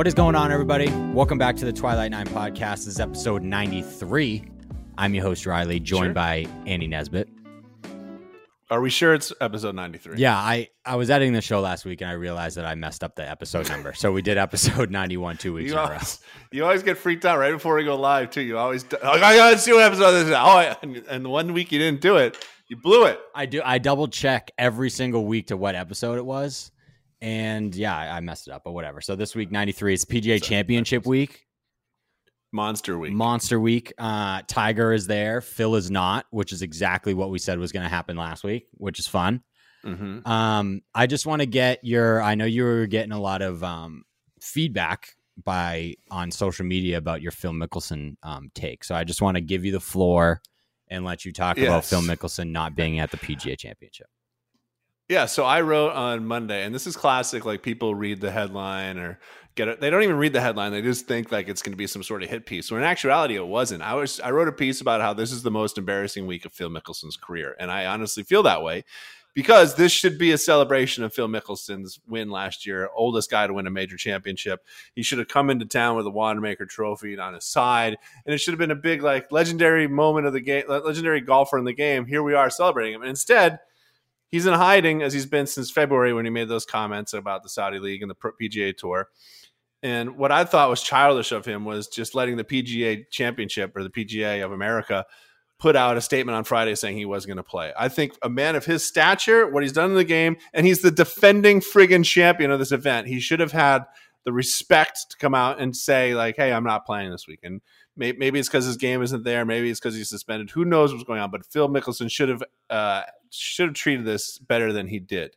What is going on, everybody? Welcome back to the Twilight Nine podcast. This is episode 93. I'm your host, Riley, joined Sure. by Andy Nesbitt. Are we sure it's episode 93? Yeah, I, I was editing the show last week and I realized that I messed up the episode number. So we did episode 91 two weeks You in a row. you always get freaked out right before we go live, too. You always, I gotta see what episode this is. Oh, I- and, and the one week you didn't do it, you blew it. I do. I double check every single week to what episode it was, and yeah, I I messed it up. But whatever. So this week, ninety three. is PGA So- Championship week, Monster week. Monster Week. Uh, Tiger is there. Phil is not, which is exactly what we said was going to happen last week, which is fun. hmm Um, I just want to get your. I know you were getting a lot of um, feedback by on social media about your Phil Mickelson um, take. So I just want to give you the floor and let you talk about Phil Mickelson not being at the PGA Championship. Yeah, so I wrote on Monday, and this is classic. Like people read the headline or get it. They don't even read the headline. They just think like it's going to be some sort of hit piece. When in actuality, it wasn't. I was I wrote a piece about how this is the most embarrassing week of Phil Mickelson's career, and I honestly feel that way because this should be a celebration of Phil Mickelson's win last year, oldest guy to win a major championship. He should have come into town with a Wanamaker Trophy on his side, and it should have been a big like legendary moment of the game, legendary golfer in the game. Here we are celebrating him, and instead he's in hiding as he's been since February when he made those comments about the Saudi League and the PGA Tour. And what I thought was childish of him was just letting the PGA Championship or the PGA of America put out a statement on Friday saying he wasn't going to play. I think a man of his stature, what he's done in the game, and he's the defending friggin' champion of this event, he should have had the respect to come out and say like, "Hey, I'm not playing this week." Maybe it's because his game isn't there. Maybe it's because he's suspended. Who knows what's going on? But Phil Mickelson should have uh, should have treated this better than he did.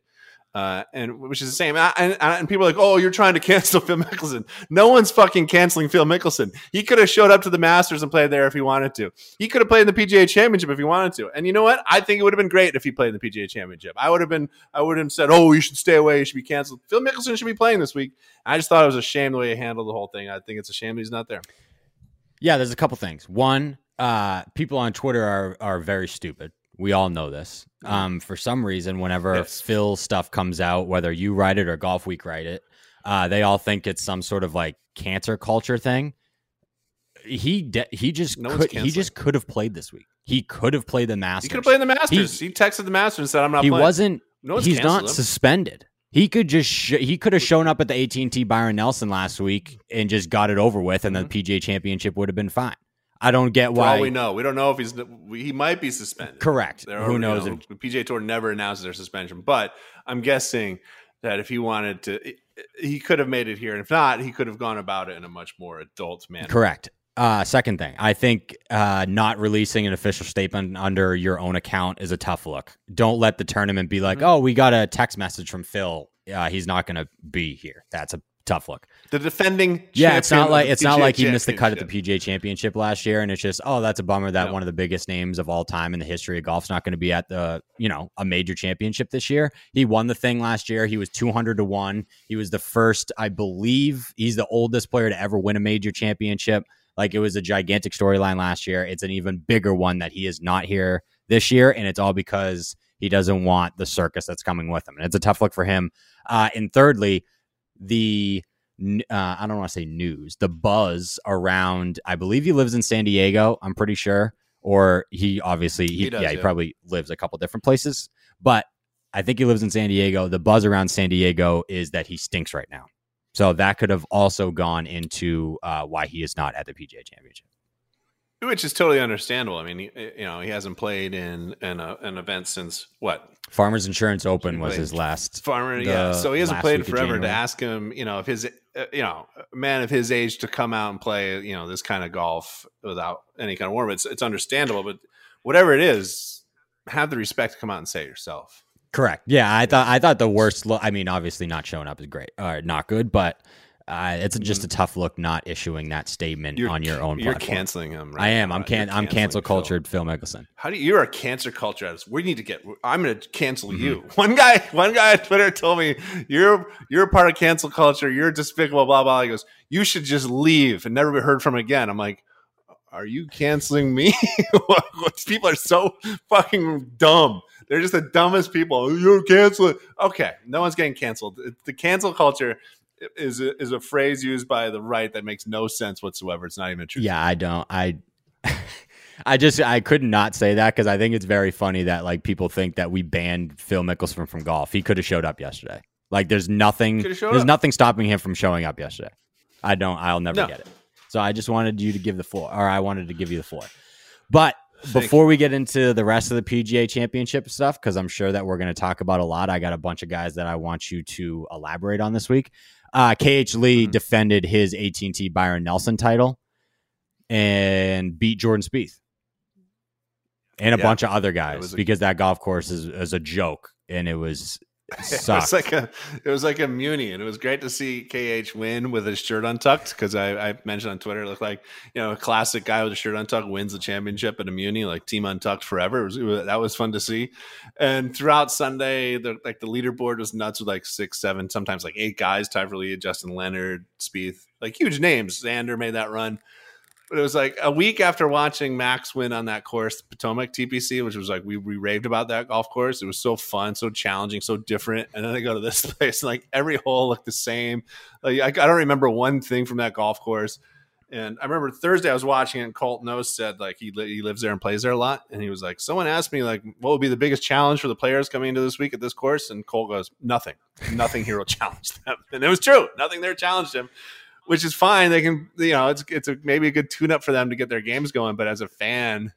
Uh, and which is the same. And, and, and people are like, oh, you're trying to cancel Phil Mickelson. No one's fucking canceling Phil Mickelson. He could have showed up to the Masters and played there if he wanted to. He could have played in the PGA Championship if he wanted to. And you know what? I think it would have been great if he played in the PGA Championship. I would have been, I would have said, oh, you should stay away. You should be canceled. Phil Mickelson should be playing this week. I just thought it was a shame the way he handled the whole thing. I think it's a shame he's not there. Yeah, there's a couple things. One, uh, people on Twitter are are very stupid. We all know this. Um, for some reason, whenever Yes. Phil stuff comes out, whether you write it or Golfweek write it, uh, they all think it's some sort of like cancer culture thing. He de- he just No could, he just could have played this week. He could have played the Masters. He could have played the Masters. He, texted the Masters and said, I'm not he playing. wasn't. no he's not him. suspended. He could just sh- he could have shown up at the AT and T Byron Nelson last week and just got it over with, and Mhm. the PGA Championship would have been fine. I don't get For why. all we know, we don't know if he's he might be suspended. Correct. There are- Who you knows? know, if, PGA Tour never announces their suspension, but I'm guessing that if he wanted to, he could have made it here, and if not, he could have gone about it in a much more adult manner. correct. Uh, second thing, I think uh, not releasing an official statement under your own account is a tough look. Don't let the tournament be like, Mhm. oh, we got a text message from Phil. Uh, he's not going to be here. That's a tough look. The defending, Yeah, it's not like it's not like he missed the cut at the. PGA Championship last year, and it's just oh, that's a bummer that No. one of the biggest names of all time in the history of golf's not going to be at the you know a major championship this year. He won the thing last year. He was two hundred to one. He was the first, I believe, he's the oldest player to ever win a major championship. Like it was a gigantic storyline last year. It's an even bigger one that he is not here this year, and it's all because he doesn't want the circus that's coming with him, and it's a tough look for him. Uh, and thirdly, the uh, I don't want to say news, the buzz around. I believe he lives in San Diego. I'm pretty sure, or he obviously, he, He does, yeah, he probably lives a couple different places, but I think he lives in San Diego. The buzz around San Diego is that he stinks right now. So that could have also gone into uh, why he is not at the PGA Championship. which is totally understandable. I mean, he, you know, he hasn't played in in a, an event since what Farmers Insurance Open was his last. Farmer, yeah. So he hasn't played forever. To ask him, you know, if his, uh, you know, man of his age to come out and play, you know, this kind of golf without any kind of warm, it's it's understandable. But whatever it is, have the respect to come out and say it yourself. Correct. Yeah, I thought I thought the worst. Look, I mean, obviously not showing up is great or not good, but uh, it's just a tough look not issuing that statement on your own You're platform. canceling him. Right I am. now. I'm can. You're I'm cancel cultured Phil Mickelson. How do you, you're a cancer culture artist? We need to get. I'm going to cancel Mm-hmm. you. One guy, one guy on Twitter told me you're you're a part of cancel culture. You're despicable. Blah blah. He goes, you should just leave and never be heard from again. I'm like, are you canceling me? people are so fucking dumb. They're just the dumbest people. You're canceling. Okay, no one's getting canceled. The cancel culture is a, is a phrase used by the right that makes no sense whatsoever. It's not even true. Yeah, I don't. I I just I could not say that because I think it's very funny that like people think that we banned Phil Mickelson from golf. He could have showed up yesterday. Like there's nothing there's up. nothing stopping him from showing up yesterday. I don't I'll never no. get it. So I just wanted you to give the floor or I wanted to give you the floor. But before we get into the rest of the PGA championship stuff, because I'm sure that we're going to talk about a lot, I got a bunch of guys that I want you to elaborate on this week. Uh, KH Lee mm-hmm. defended his AT&T Byron Nelson title and beat Jordan Spieth and a yeah. bunch of other guys a, because that golf course is, is a joke and it was it was like a it was like a muni and it was great to see KH win with his shirt untucked because I, I, mentioned on Twitter it looked like you know a classic guy with a shirt untucked wins the championship at a muni like team untucked forever. It was, it was, that was fun to see. And throughout Sunday the like the leaderboard was nuts with like six seven sometimes like eight guys tied for lead Justin Leonard Spieth like huge names. Xander made that run but it was like a week after watching Max win on that course, Potomac TPC, which was like we, we raved about that golf course. It was so fun, so challenging, so different. And then I go to this place, and like every hole looked the same. Like I, I don't remember one thing from that golf course. And I remember Thursday I was watching it, and Colt Knost said like he li- he lives there and plays there a lot, and he was like, someone asked me like what would be the biggest challenge for the players coming into this week at this course, and Colt goes, nothing, nothing here will challenge them, and it was true, nothing there challenged him which is fine. They can, you know, it's it's a, maybe a good tune up for them to get their games going. But as a fan,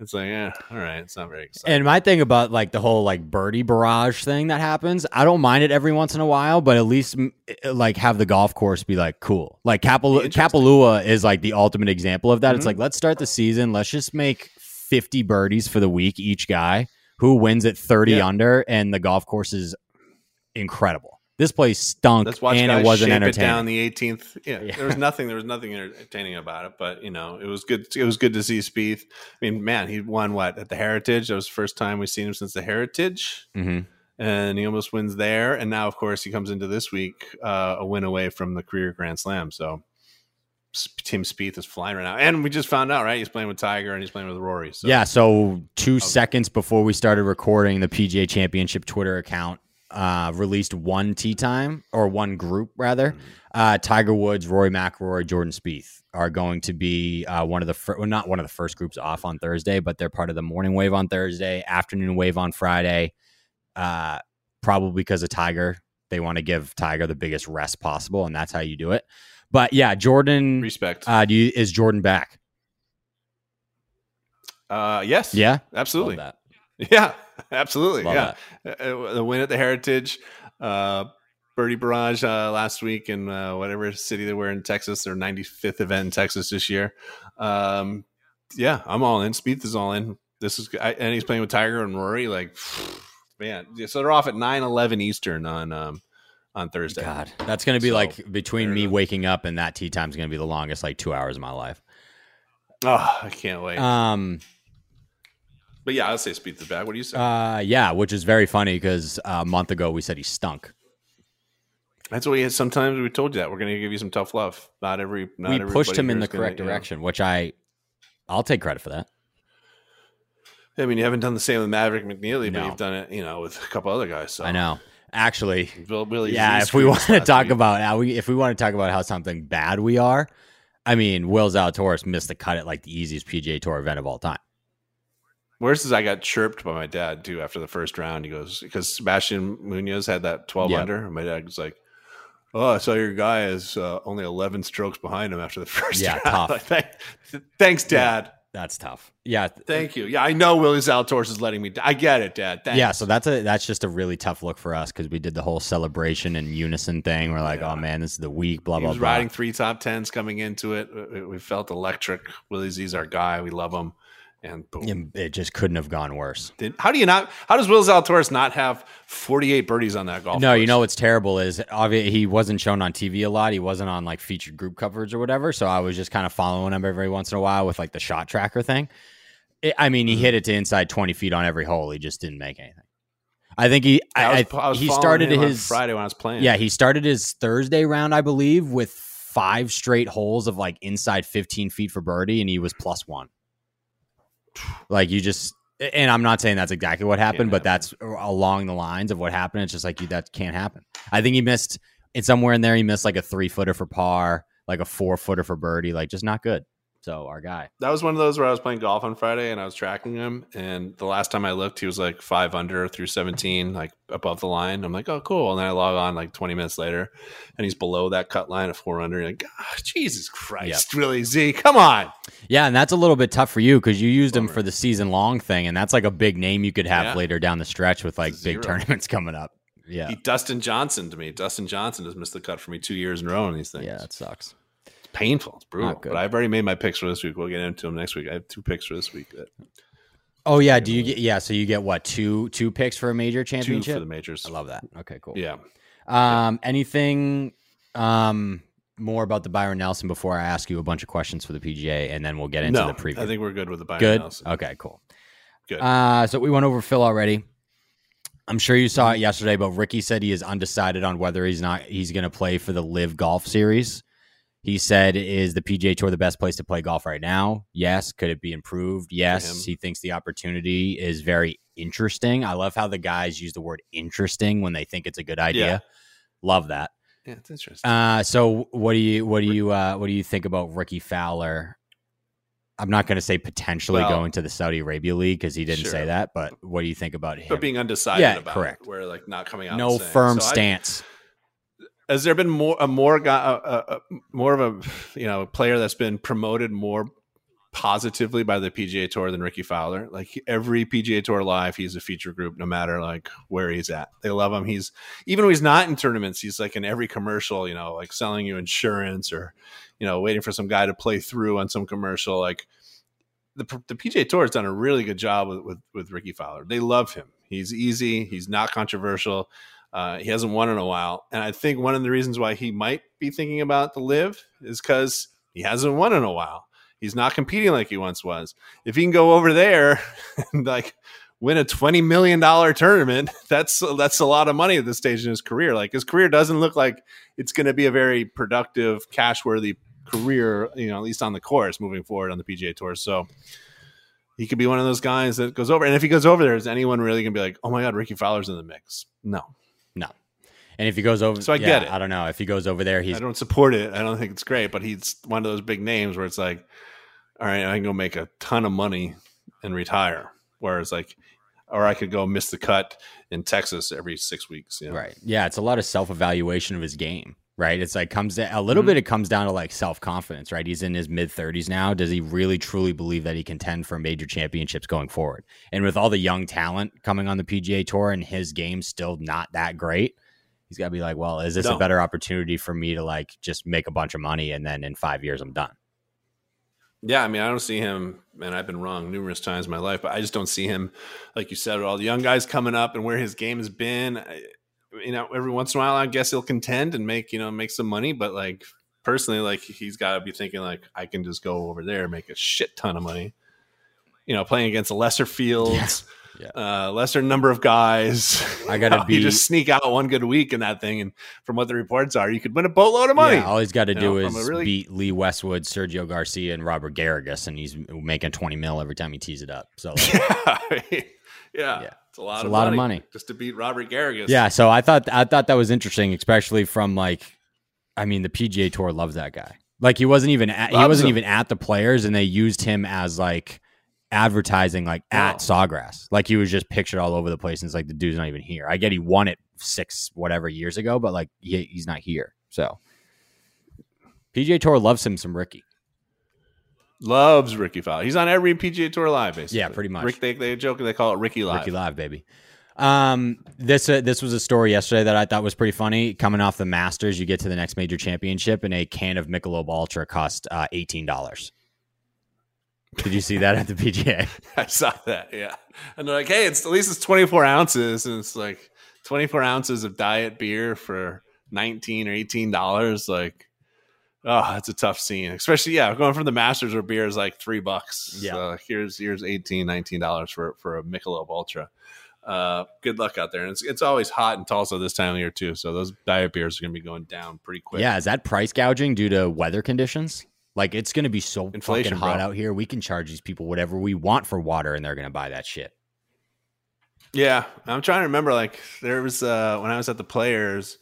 it's like, yeah, all right, it's not very exciting. And my thing about like the whole like birdie barrage thing that happens, I don't mind it every once in a while, but at least like have the golf course be like cool. Like Kapalua, Kapalua is like the ultimate example of that. Mm-hmm. It's like let's start the season, let's just make fifty birdies for the week each guy. Who wins at thirty yeah. under, and the golf course is incredible. This place stunk, Let's watch and it wasn't entertaining. It down the 18th, yeah, yeah, there was nothing. There was nothing entertaining about it, but you know, it was good. It was good to see Spieth. I mean, man, he won what at the Heritage. That was the first time we've seen him since the Heritage, mm-hmm. and he almost wins there. And now, of course, he comes into this week uh, a win away from the career Grand Slam. So Tim Spieth is flying right now, and we just found out, right? He's playing with Tiger and he's playing with Rory. So. Yeah. So two okay. seconds before we started recording, the PGA Championship Twitter account uh, released one tee time or one group rather. Mm-hmm. Uh, Tiger Woods, Rory McIlroy, Jordan Spieth are going to be uh, one of the fir- well, not one of the first groups off on Thursday, but they're part of the morning wave on Thursday, afternoon wave on Friday. Uh, probably because of Tiger, they want to give Tiger the biggest rest possible, and that's how you do it. But yeah, Jordan. Respect. Uh, do you, is Jordan back? Uh, yes. Yeah. Absolutely. Yeah. Absolutely. Love yeah. Uh, uh, the win at the Heritage, uh, Birdie Barrage uh, last week in uh, whatever city they were in Texas, their 95th event in Texas this year. Um, yeah, I'm all in. Spieth is all in. This is, I, and he's playing with Tiger and Rory. Like, man, so they're off at 9 11 Eastern on, um, on Thursday. God, that's going to be so, like between me waking up and that tee time is going to be the longest, like two hours of my life. Oh, I can't wait. Um, but yeah, I'll say Spieth the back. What do you say? Uh, yeah, which is very funny because a month ago we said he stunk. That's what we had. Sometimes we told you that we're going to give you some tough love. Not every. Not we pushed him in the correct gonna, direction, you know. which I, I'll take credit for that. I mean, you haven't done the same with Maverick McNealy, no. but you've done it, you know, with a couple other guys. So. I know. Actually, Bill, Billy yeah. If we want to talk week. about how we, if we want to talk about how something bad we are, I mean, Will Zalatoris missed the cut at like the easiest PGA Tour event of all time. Worse is I got chirped by my dad too after the first round. He goes because Sebastian Munoz had that twelve yeah. under. And my dad was like, "Oh, I saw your guy is uh, only eleven strokes behind him after the first yeah, round." tough. Like, Thanks, Dad. Yeah, that's tough. Yeah. Thank you. Yeah, I know Willie Zalatoris is letting me. I get it, Dad. Thanks. Yeah, so that's a that's just a really tough look for us because we did the whole celebration and unison thing. We're like, yeah. oh man, this is the week. Blah he blah. Was blah. riding three top tens coming into it. We felt electric. Willie Z's our guy. We love him and boom. It just couldn't have gone worse. How do you not? How does Will Zalatoris not have 48 birdies on that golf? No, course? you know what's terrible is obviously he wasn't shown on TV a lot. He wasn't on like featured group coverage or whatever. So I was just kind of following him every once in a while with like the shot tracker thing. It, I mean, he mm-hmm. hit it to inside 20 feet on every hole. He just didn't make anything. I think he. I, was, I, I he started his Friday when I was playing. Yeah, he started his Thursday round, I believe, with five straight holes of like inside 15 feet for birdie, and he was plus one. Like you just, and I'm not saying that's exactly what happened, but that's along the lines of what happened. It's just like you, that can't happen. I think he missed And somewhere in there, he missed like a three footer for par, like a four footer for birdie, like just not good. So our guy. That was one of those where I was playing golf on Friday and I was tracking him. And the last time I looked, he was like five under through 17, like above the line. I'm like, oh, cool. And then I log on like 20 minutes later and he's below that cut line of four under. Like, oh, Jesus Christ, yep. really, Z? Come on. Yeah. And that's a little bit tough for you because you used him for the season long thing. And that's like a big name you could have yeah. later down the stretch with like big tournaments coming up. Yeah. He Dustin Johnson to me. Dustin Johnson has missed the cut for me two years in a row on these things. Yeah, it sucks painful. It's brutal. But I've already made my picks for this week. We'll get into them next week. I have two picks for this week. That, oh yeah, do you get yeah? So you get what two two picks for a major championship? Two for the majors. I love that. Okay, cool. Yeah. Um, anything um more about the Byron Nelson before I ask you a bunch of questions for the PGA, and then we'll get into no, the preview. I think we're good with the Byron good? Nelson. Okay, cool. Good. Uh, so we went over Phil already. I'm sure you saw it yesterday, but Ricky said he is undecided on whether he's not he's going to play for the LIV Golf Series. He said, Is the PGA Tour the best place to play golf right now? Yes. Could it be improved? Yes. He thinks the opportunity is very interesting. I love how the guys use the word interesting when they think it's a good idea. Yeah. Love that. Yeah, it's interesting. Uh, so what do you what do you uh, what do you think about Rickie Fowler? I'm not going to say potentially well, going to the Saudi Arabia League because he didn't sure. say that, but what do you think about him? But being undecided yeah, about correct. It, where like not coming out. No firm so stance. I, has there been more a more guy a, a, more of a you know player that's been promoted more positively by the PGA Tour than Rickie Fowler? Like every PGA Tour live, he's a feature group, no matter like where he's at. They love him. He's even when he's not in tournaments, he's like in every commercial. You know, like selling you insurance or you know waiting for some guy to play through on some commercial. Like the the PGA Tour has done a really good job with with, with Rickie Fowler. They love him. He's easy. He's not controversial. Uh, he hasn't won in a while, and I think one of the reasons why he might be thinking about the live is because he hasn't won in a while. He's not competing like he once was. If he can go over there and like win a twenty million dollar tournament, that's that's a lot of money at this stage in his career. Like his career doesn't look like it's going to be a very productive, cash worthy career. You know, at least on the course moving forward on the PGA Tour. So he could be one of those guys that goes over. And if he goes over there, is anyone really going to be like, oh my God, Rickie Fowler's in the mix? No. And if he goes over, so I yeah, get it. I don't know if he goes over there. He's I don't support it. I don't think it's great, but he's one of those big names where it's like, all right, I can go make a ton of money and retire. Whereas like, or I could go miss the cut in Texas every six weeks. You know? Right. Yeah, it's a lot of self evaluation of his game. Right. It's like comes to, a little mm-hmm. bit. It comes down to like self confidence. Right. He's in his mid thirties now. Does he really truly believe that he can contend for major championships going forward? And with all the young talent coming on the PGA Tour and his game still not that great, he's got to be like, well, is this no. a better opportunity for me to like just make a bunch of money and then in five years I'm done? Yeah, I mean, I don't see him, and I've been wrong numerous times in my life, but I just don't see him, like you said, all the young guys coming up and where his game has been. You know, every once in a while, I guess he'll contend and make you know make some money, but like personally, like he's got to be thinking like I can just go over there and make a shit ton of money. You know, playing against the lesser fields. Yeah yeah. uh, lesser number of guys. I got to be you just sneak out one good week in that thing, and from what the reports are, you could win a boatload of money. Yeah, all he's got to do know, is really... beat Lee Westwood, Sergio Garcia, and Robert Garrigus, and he's making twenty mil every time he tees it up. So, like, yeah. yeah. yeah. It's a lot, it's of, a lot money of money just to beat Robert Garrigus. Yeah, so I thought I thought that was interesting, especially from like, I mean, the PGA Tour loves that guy. Like he wasn't even at, he wasn't him. even at the players, and they used him as like advertising like at Sawgrass. Like he was just pictured all over the place. And it's like the dude's not even here. I get he won it six whatever years ago, but like he, he's not here. So PGA Tour loves him some Ricky. Loves Rickie Fowler. He's on every PGA Tour live, basically. Yeah, pretty much. Rick, they they joke they call it Ricky Live. Ricky Live, baby. Um, this uh, this was a story yesterday that I thought was pretty funny. Coming off the Masters, you get to the next major championship, and a can of Michelob Ultra cost uh, eighteen dollars. Did you see that at the PGA? I saw that. Yeah, and they're like, "Hey, it's at least it's 24 ounces, and it's like 24 ounces of diet beer for 19 or 18 dollars." Like, oh, it's a tough scene, especially yeah, going from the Masters where beer is like three bucks. Yeah, so here's here's 18, 19 dollars for for a Michelob Ultra. Uh, good luck out there, and it's it's always hot in Tulsa this time of year too. So those diet beers are going to be going down pretty quick. Yeah, is that price gouging due to weather conditions? Like it's going to be so Inflation, fucking hot bro. out here. We can charge these people whatever we want for water, and they're going to buy that shit. Yeah, I'm trying to remember. Like there was uh, when I was at the Players,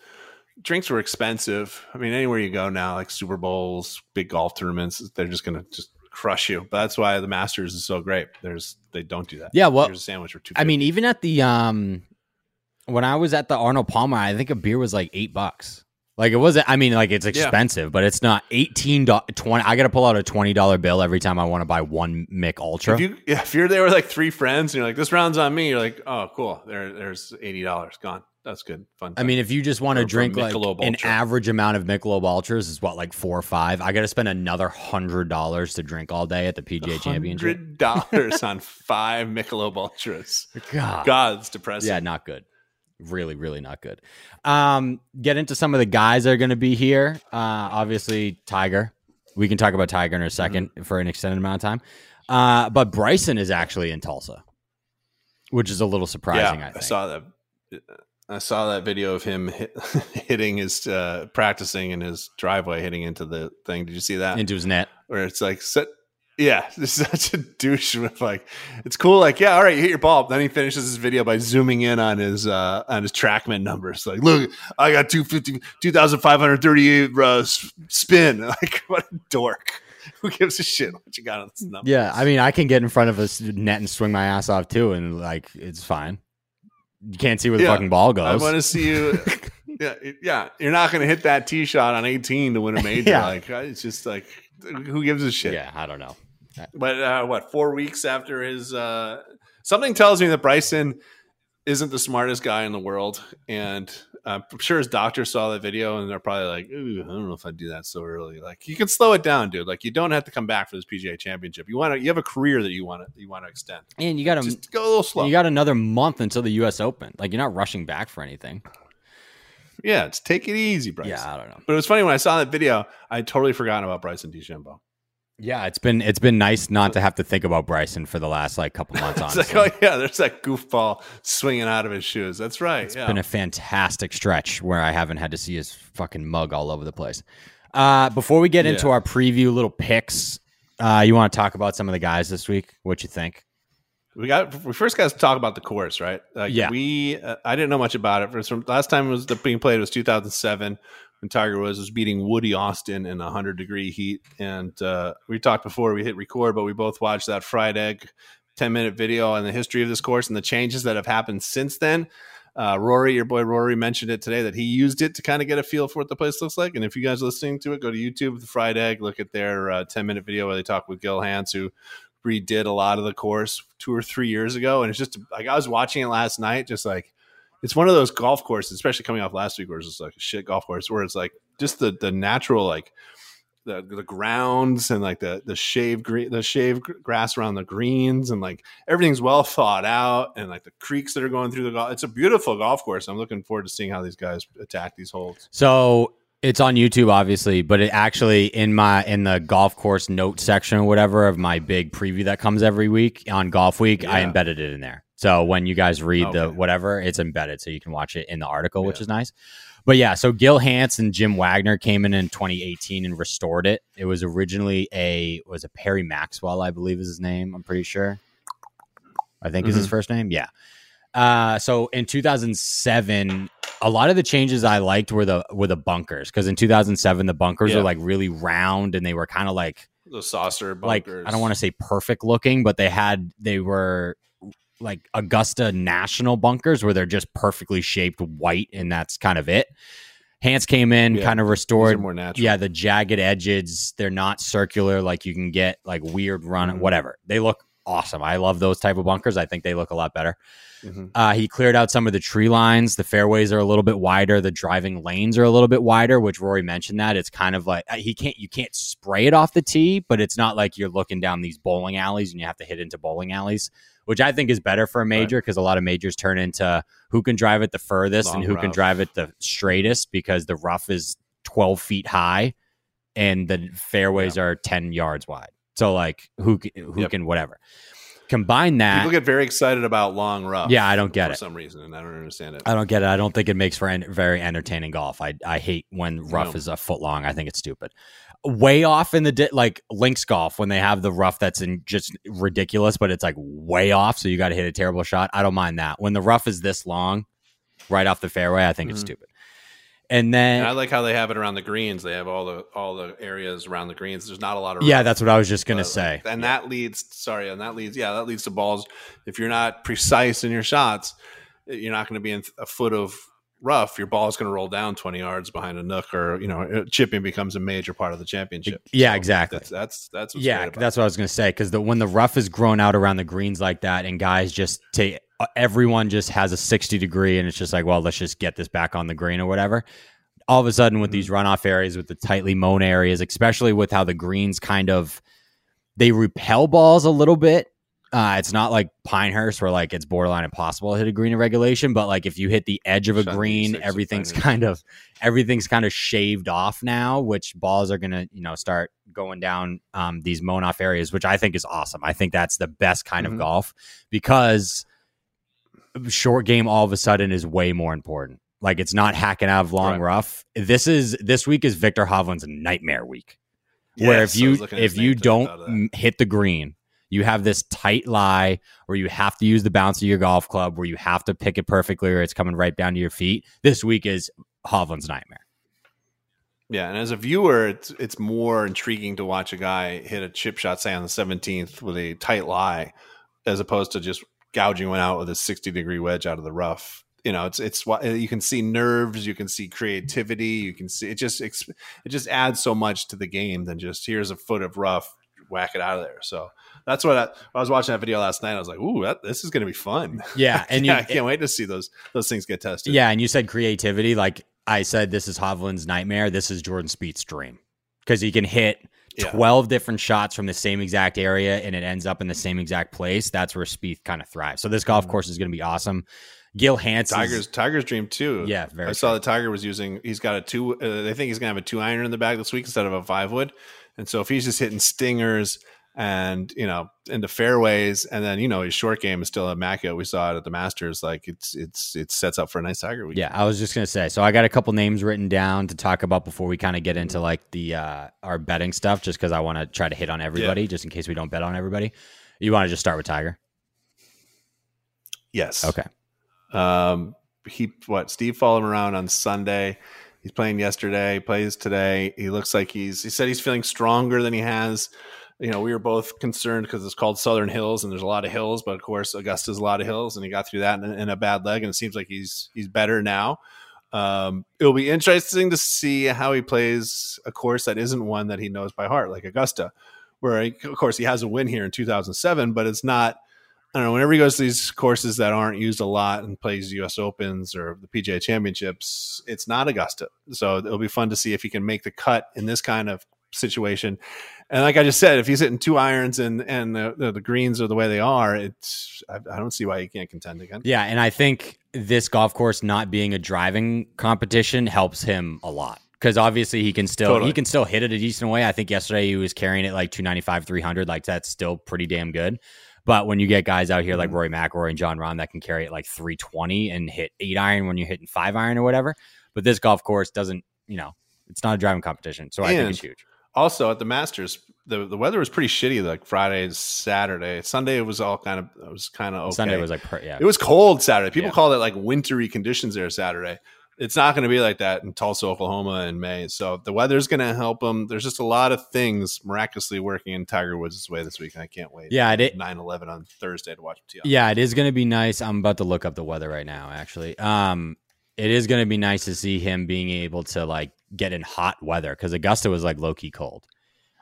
drinks were expensive. I mean, anywhere you go now, like Super Bowls, big golf tournaments, they're just gonna just crush you. But that's why the Masters is so great. There's they don't do that. Yeah, well, Here's a sandwich for two. I mean, even at the um, when I was at the Arnold Palmer, I think a beer was like eight bucks. Like it wasn't. I mean, like it's expensive, but it's not eighteen twenty. I got to pull out a twenty dollar bill every time I want to buy one Mick Ultra. if you yeah, if you're there with like three friends and you're like, this round's on me, you're like, oh, cool. There, there's eighty dollars gone. That's good. Fun. I mean, if you just want to drink like Michelob an average amount of Michelob Ultras is what like four or five. I got to spend another hundred dollars to drink all day at the PGA Championship. hundred dollars on five Michelob Ultras. God, God, it's depressing. yeah, not good. Really, really not good. Um, get into some of the guys that are going to be here. Uh, obviously, Tiger. We can talk about Tiger in a 2nd Mm-hmm. for an extended amount of time. Uh, but Bryson is actually in Tulsa, which is a little surprising. yeah, I think. saw that. I saw that video of him hit, hitting his uh, practicing in his driveway, hitting into the thing. Did you see that? into his net. Where it's like, set, yeah, this is such a douche with like, it's cool. Like, yeah, all right, you hit your ball. Then he finishes his video by zooming in on his uh, on his TrackMan numbers. Like, look, I got 250, 2,538 uh, spin. Like, what a dork. Who gives a shit what you got on this number? Yeah, I mean, I can get in front of a net and swing my ass off too, and like it's fine. You can't see where the Yeah, fucking ball goes. I want to see you. yeah, yeah. You're not going to hit that tee shot on 18 to win a major. Yeah. Like it's just like, who gives a shit? yeah, I don't know. But uh, what? Four weeks after his, uh, something tells me that Bryson isn't the smartest guy in the world, and I'm sure his doctor saw that video, and they're probably like, Ooh, I don't know if I'd do that so early. Like, you can slow it down, dude. Like, you don't have to come back for this PGA Championship. You want to, you have a career that you want to, you want to extend. And you got to go a little slow. you got another month until the U.S. Open. Like you're not rushing back for anything. yeah, it's take it easy, Bryson. Yeah, I don't know. But it was funny when I saw that video. I totally forgotten about Bryson DeChambeau. Yeah, it's been it's been nice not to have to think about Bryson for the last like couple months. Honestly, like, oh yeah, there's that goofball swinging out of his shoes. That's right. It's yeah. been a fantastic stretch where I haven't had to see his fucking mug all over the place. Uh, before we get into our preview, little picks, uh, you want to talk about some of the guys this week? What you think? we got we first got to talk about the course, right? Like Yeah. We uh, I didn't know much about it. From last time it was the, being played was 2007 when Tiger Woods was beating Woody Austin in a 100 degree heat, and uh, we talked before we hit record, but we both watched that fried egg 10 minute video on the history of this course and the changes that have happened since then. Uh, Rory, your boy Rory, mentioned it today that he used it to kind of get a feel for what the place looks like. And if you guys are listening to it, go to YouTube, the Fried Egg, look at their uh, 10 minute video where they talk with Gil Hanse, who redid a lot of the course two or three years ago. And it's just like I was watching it last night, just like it's one of those golf courses, especially coming off last week, where it's just like a shit golf course, where it's like just the the natural like the the grounds and like the the shaved green the shaved grass around the greens and like everything's well thought out and like the creeks that are going through the golf. It's a beautiful golf course. I'm looking forward to seeing how these guys attack these holes. So it's on YouTube, obviously, but it actually in my in the golf course note section or whatever of my big preview that comes every week on Golfweek, I embedded it in there. So when you guys read the whatever, it's embedded, so you can watch it in the article, which is nice. But yeah, so Gil Hanse and Jim Wagner came in in 2018 and restored it. It was originally a was a Perry Maxwell, I believe is his name. I'm pretty sure. I think is his first name. Yeah. Uh, so in 2007, a lot of the changes I liked were the were the bunkers because in 2007 the bunkers Yeah. were like really round and they were kind of like The saucer bunkers. like. I don't want to say perfect looking, but they had they were like Augusta National bunkers where they're just perfectly shaped white and that's kind of it. Hanse came in, Yeah. kind of restored. more natural. Yeah, the jagged edges, they're not circular like you can get like weird run, Mhm. whatever. They look awesome. I love those type of bunkers. I think they look a lot better. Mhm. Uh, he cleared out some of the tree lines. The fairways are a little bit wider. The driving lanes are a little bit wider, which Rory mentioned that it's kind of like uh, he can't you can't spray it off the tee, but it's not like you're looking down these bowling alleys and you have to hit into bowling alleys, which I think is better for a major because a lot of majors turn into who can drive it the furthest and Long who can drive it the straightest because the rough is 12 feet high and the mm. fairways are 10 yards wide. So like who can, who Yep. can whatever. Combine that. People get very excited about long rough. Yeah, I don't get for it. For some reason, and I don't understand it. I don't get it. I don't think it makes for en- very entertaining golf. I I hate when rough No. is a foot long. I think it's stupid. Way off in the di- like links golf when they have the rough that's in just ridiculous, but it's like way off, so you got to hit a terrible shot. I don't mind that. When the rough is this long, right off the fairway, I think it's Mhm. stupid. And then And I like how they have it around the greens. They have all the all the areas around the greens. There's not a lot of yeah, rough, that's what I was just gonna but, say. like, and that leads. Sorry, and that leads. Yeah, that leads to balls. If you're not precise in your shots, you're not going to be in a foot of rough. Your ball is going to roll down 20 yards behind a nook, or you know, chipping becomes a major part of the championship. Yeah, exactly. That's that's that's what's yeah, that's what I was gonna say. Because the when the rough is grown out around the greens like that, and guys just take everyone just has a sixty degree, and it's just like, well, let's just get this back on the green or whatever. All of a sudden, with Mhm. these runoff areas, with the tightly mown areas, especially with how the greens kind of they repel balls a little bit. Uh, it's not like Pinehurst where like it's borderline impossible to hit a green in regulation, but like if you hit the edge of a green, everything's kind of everything's kind of shaved off now, which balls are gonna you know start going down um, these mown off areas, which I think is awesome. I think that's the best kind Mhm. of golf because short game all of a sudden is way more important. Like it's not hacking out of long Right. rough. This is this week is Viktor Hovland's nightmare week where if I you was looking at his if you name today, I don't thought of that. m- hit the green you have this tight lie where you have to use the bounce of your golf club where you have to pick it perfectly or it's coming right down to your feet this week is hovland's nightmare Yeah, and as a viewer, it's it's more intriguing to watch a guy hit a chip shot, say on the seventeenth, with a tight lie, as opposed to just gouging one out with a sixty degree wedge out of the rough. You know, it's it's you can see nerves, you can see creativity, you can see it just it just adds so much to the game than just here's a foot of rough, whack it out of there. So that's what I, I was watching that video last night. I was like, ooh, that, this is going to be fun. yeah and you yeah, I can't wait to see those those things get tested. yeah and you said creativity like i said this is hovland's nightmare this is jordan Spieth's dream because he can hit Yeah. 12 different shots from the same exact area and it ends up in the same exact place that's where Spieth kind of thrives so this golf Mhm. course is going to be awesome gil Hansen Tigers Tigers dream too. yeah very I saw the Tiger was using. He's got a two. Uh, they think he's gonna have a two iron in the bag this week instead of a five wood. And so if he's just hitting stingers and you know into fairways, and then you know his short game is still immaculate. We saw it at the Masters. Like it's it's it sets up for a nice Tiger week. Yeah, I was just gonna say. So I got a couple names written down to talk about before we kind of get into like the uh our betting stuff, just because I want to try to hit on everybody, just in case we don't bet on everybody. You want to just start with Tiger? Yes. Okay. Um. He what? Steve followed him around on Sunday. He's playing yesterday. Plays today. He looks like he's. He said he's feeling stronger than he has. You know, we were both concerned because it's called Southern Hills and there's a lot of hills, but of course Augusta's a lot of hills, and he got through that in, in a bad leg, and it seems like he's he's better now. Um, it'll be interesting to see how he plays a course that isn't one that he knows by heart, like Augusta, where he, of course he has a win here in 2007, but it's not. I don't know. Whenever he goes to these courses that aren't used a lot and plays U.S. Opens or the PGA Championships, it's not Augusta. So it'll be fun to see if he can make the cut in this kind of situation. And like I just said, if he's hitting two irons and and the, the, the greens are the way they are, it's I, I don't see why he can't contend again. Yeah, and I think this golf course not being a driving competition helps him a lot because obviously he can still Totally. he can still hit it a decent way. I think yesterday he was carrying it like 295, 300. Like that's still pretty damn good. But when you get guys out here like Mhm. Rory McIlroy and Jon Rahm that can carry it like 320 and hit eight iron when you're hitting five iron or whatever, but this golf course doesn't, you know, it's not a driving competition. So I think it's huge. Also at the Masters, the the weather was pretty shitty. Like Friday, and Saturday, Sunday it was all kind of it was kind of okay. Sunday was like, yeah, It was cold Saturday. People Yeah. call it like wintry conditions there Saturday. It's not going to be like that in Tulsa, Oklahoma in May. So the weather's going to help them. There's just a lot of things miraculously working in Tiger Woods' way this week, and I can't wait. yeah, it, 9 11 on Thursday to watch him tee. Yeah, it is going to be nice. I'm about to look up the weather right now. Actually, um, it is going to be nice to see him being able to like get in hot weather because Augusta was like low key cold.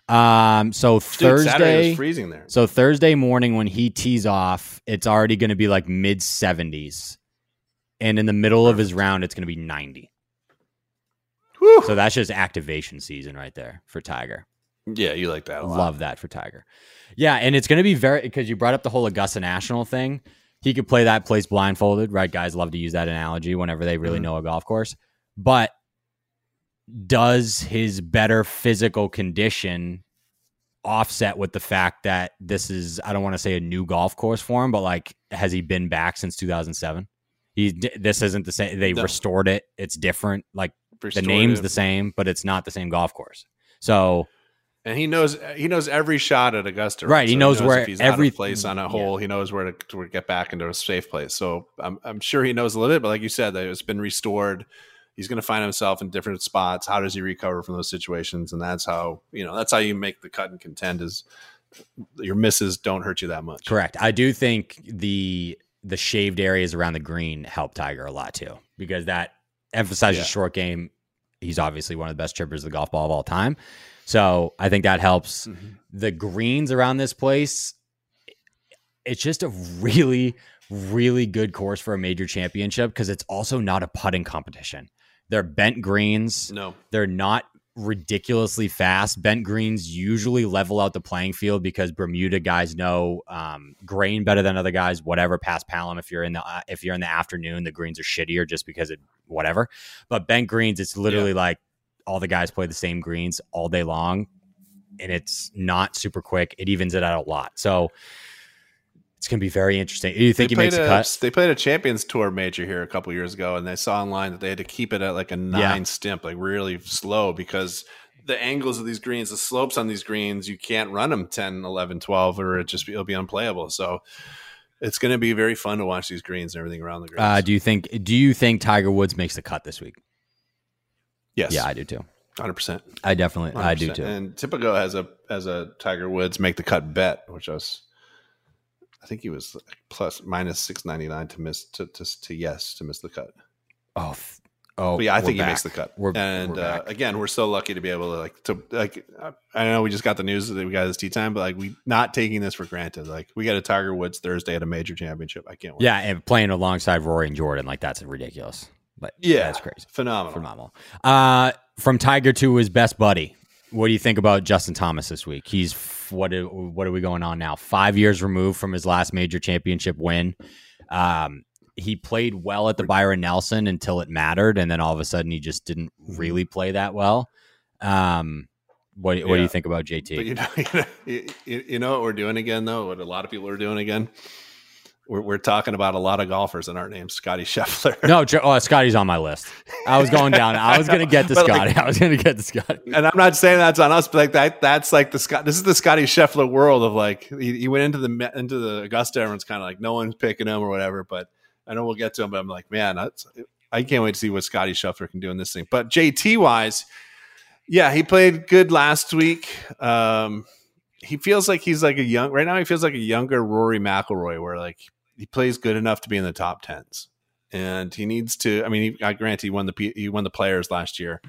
Um, so Dude, Thursday, was freezing there. so Thursday morning when he tees off, it's already going to be like mid 70s, and in the middle of his round, it's going to be 90. Whew. So that's just activation season right there for Tiger. yeah, you like that. Love that for Tiger. Yeah, and it's going to be very because you brought up the whole Augusta National thing. He could play that place blindfolded, right? Guys love to use that analogy whenever they really Mhm. know a golf course. But does his better physical condition offset with the fact that this is I don't want to say a new golf course for him, but like has he been back since 2007? He this isn't the same. They No. restored it. It's different. Like the name's the same, but it's not the same golf course. So and he knows he knows every shot at Augusta. Right, he knows where if he's every- out of place on a mm, yeah. hole. He knows where to, to get back into a safe place. So I'm I'm sure he knows a little bit, but like you said, that it's been restored. He's going to find himself in different spots. How does he recover from those situations? And that's how you know that's how you make the cut and contend. Is your misses don't hurt you that much. Correct. I do think the the shaved areas around the green help Tiger a lot too, because that emphasizes Yeah. short game. He's obviously one of the best trippers of the golf ball of all time. So I think that helps. Mm-hmm. The greens around this place, it's just a really, really good course for a major championship because it's also not a putting competition. They're bent greens. No, They're not ridiculously fast. Bent greens usually level out the playing field because Bermuda guys know um, grain better than other guys. Whatever past Palom, if you're in the uh, if you're in the afternoon, the greens are shittier just because it whatever. But bent greens, it's literally like all the guys play the same greens all day long, and it's not super quick. It evens it out a lot. So it's gonna be very interesting. Do you think they he makes a a, cut? They played a Champions Tour major here a couple years ago, and they saw online that they had to keep it at like a nine stimp, like really slow, because the angles of these greens, the slopes on these greens, you can't run them 10, 11, 12, or it just be, it'll be unplayable. So it's going to be very fun to watch these greens and everything around the greens. Uh, do you think? Do you think Tiger Woods makes the cut this week? yes, Yeah, I do too. hundred percent. I definitely, I do too. And Tipico has a has a Tiger Woods make the cut bet, which I was, I think he was plus minus six ninety nine to miss to, to to yes to miss the cut. Oh, f- oh, But yeah, I think he back. makes the cut. We're- and we're uh, again, we're so lucky to be able to like to like. I know we just got the news that we got this tee time, but like we not taking this for granted. Like we got a Tiger Woods Thursday at a major championship. I can't wait. Yeah, and playing alongside Rory and Jordan, like that's ridiculous. But yeah, that's crazy, phenomenal. phenomenal. Uh, from Tiger to his best buddy, what do you think about Justin Thomas this week? He's what? Are, what are we going on now? Five years removed from his last major championship win. Um, he played well at the Byron Nelson until it mattered, and then all of a sudden he just didn't really play that well. Um, what, what do you think about JT? You know, you know, you know what we're doing again, though. What a lot of people are doing again. We're, we're talking about a lot of golfers that aren't named Scottie Scheffler. No, oh, Scotty's on my list. I was going down. I was going to get to Scotty. like- I was going to get to Scotty. and I'm not saying that's on us, but like that, that's like the Scott. This is the Scottie Scheffler world of like he, he went into the into the Augusta. Everyone's kind of like no one's picking him or whatever. But I know we'll get to him. But I'm like, man, that's I can't wait to see what Scottie Scheffler can do in this thing. But JT wise, yeah, he played good last week. Um, he feels like he's like a young right now. He feels like a younger Rory McIlroy, where like he plays good enough to be in the top tens, and he needs to. I mean, he, I grant he won the he won the Players last year,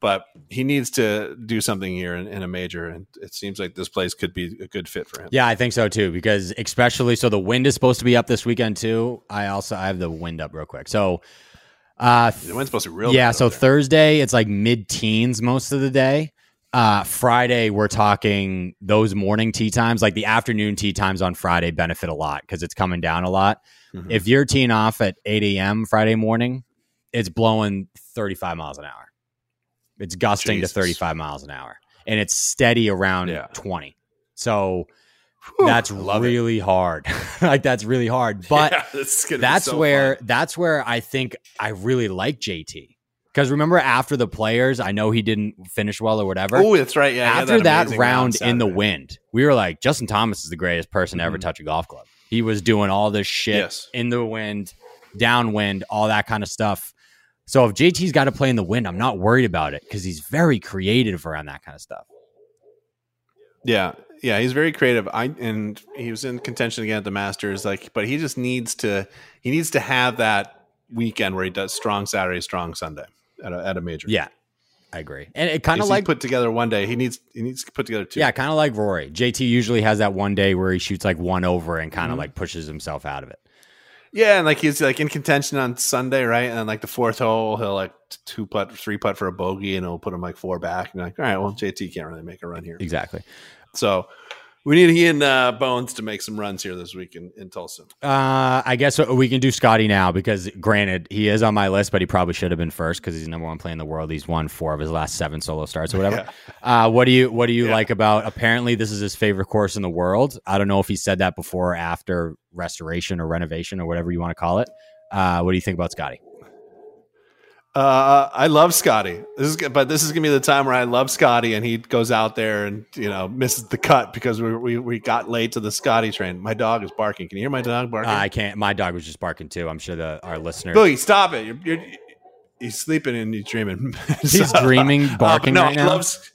but he needs to do something here in, in a major, and it seems like this place could be a good fit for him. Yeah, I think so too. Because especially, so the wind is supposed to be up this weekend too. I also I have the wind up real quick. So, uh, The wind's supposed to be real. yeah. So. Thursday it's like mid teens most of the day. Uh, Friday we're talking those morning tee times, like the afternoon tee times on Friday benefit a lot because it's coming down a lot. Mhm. If you're teeing off at 8 a.m. Friday morning, it's blowing 35 miles an hour. It's gusting Jesus. to 35 miles an hour, and it's steady around Yeah. 20. So Whew, that's love it. really hard. like that's really hard. But Yeah, this is gonna be that's so where fun. that's where I think I really like JT. Because remember after the players, I know he didn't finish well or whatever. Oh, that's right. Yeah, after that, amazing round in the wind, we were like, Justin Thomas is the greatest person to ever Mhm. touch a golf club. He was doing all this shit Yes. in the wind, downwind, all that kind of stuff. So if JT's got to play in the wind, I'm not worried about it because he's very creative around that kind of stuff. Yeah, yeah, he's very creative. I and he was in contention again at the Masters, like, but he just needs to he needs to have that weekend where he does strong Saturday, strong Sunday at a, at a major. Yeah, I agree. And it kind of like put together one day. He needs he needs to put together two. Yeah, kind of like Rory. JT usually has that one day where he shoots like one over and kind of Mhm. like pushes himself out of it. yeah, and like he's like in contention on Sunday, right? And then like the fourth hole, he'll like two putt, three putt for a bogey, and it'll put him like four back. And you're like, all right, well, JT can't really make a run here. Exactly. So we need he and uh, Bones to make some runs here this week in, in Tulsa. Uh, I guess we can do Scotty now because, granted, he is on my list, but he probably should have been first because he's number one player in the world. He's won four of his last seven solo starts or whatever. Uh, what do you What do you Yeah. like about? Apparently, this is his favorite course in the world. I don't know if he said that before or after restoration or renovation or whatever you want to call it. Uh, what do you think about Scotty? Uh, I love Scotty. This is, but this is gonna be the time where I love Scotty, and he goes out there and you know misses the cut because we we, we got late to the Scotty train. My dog is barking. Can you hear my dog Uh, barking? I can't. My dog was just barking too. I'm sure the our listeners. Boogie, stop it! You're, you're he's sleeping and he's dreaming. He's dreaming, barking no, right now? loves-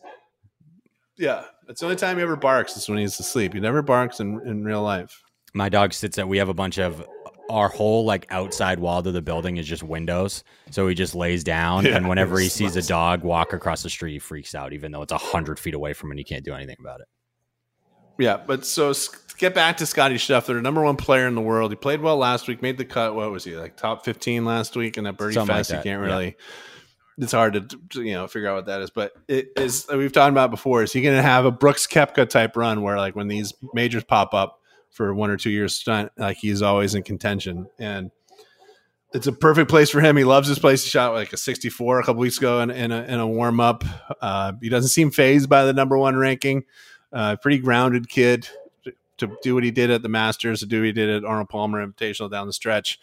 yeah, it's the only time he ever barks is when he's asleep. He never barks in, in real life. My dog sits at. We have a bunch of our whole like outside wall to the building is just windows, so he just lays down. Yeah, and whenever he sees a dog walk across the street, he freaks out, even though it's a hundred feet away from him and he can't do anything about it. Yeah, but so get back to Scottie Scheffler, number one player in the world. He played well last week, made the cut. What was he like top fifteen last week in that birdie Something like that, you can't yeah. really. It's hard to to, you know figure out what that is, but it is. We've talked about before. Is he going to have a Brooks Koepka type run where like when these majors pop up for one or two years stunt, like he's always in contention and. It's a perfect place for him. He loves this place. He shot like a 64 a couple weeks ago in, in a, in a warm up. Uh, he doesn't seem phased by the number one ranking. Uh, pretty grounded kid to do what he did at the Masters, to do what he did at Arnold Palmer Invitational down the stretch.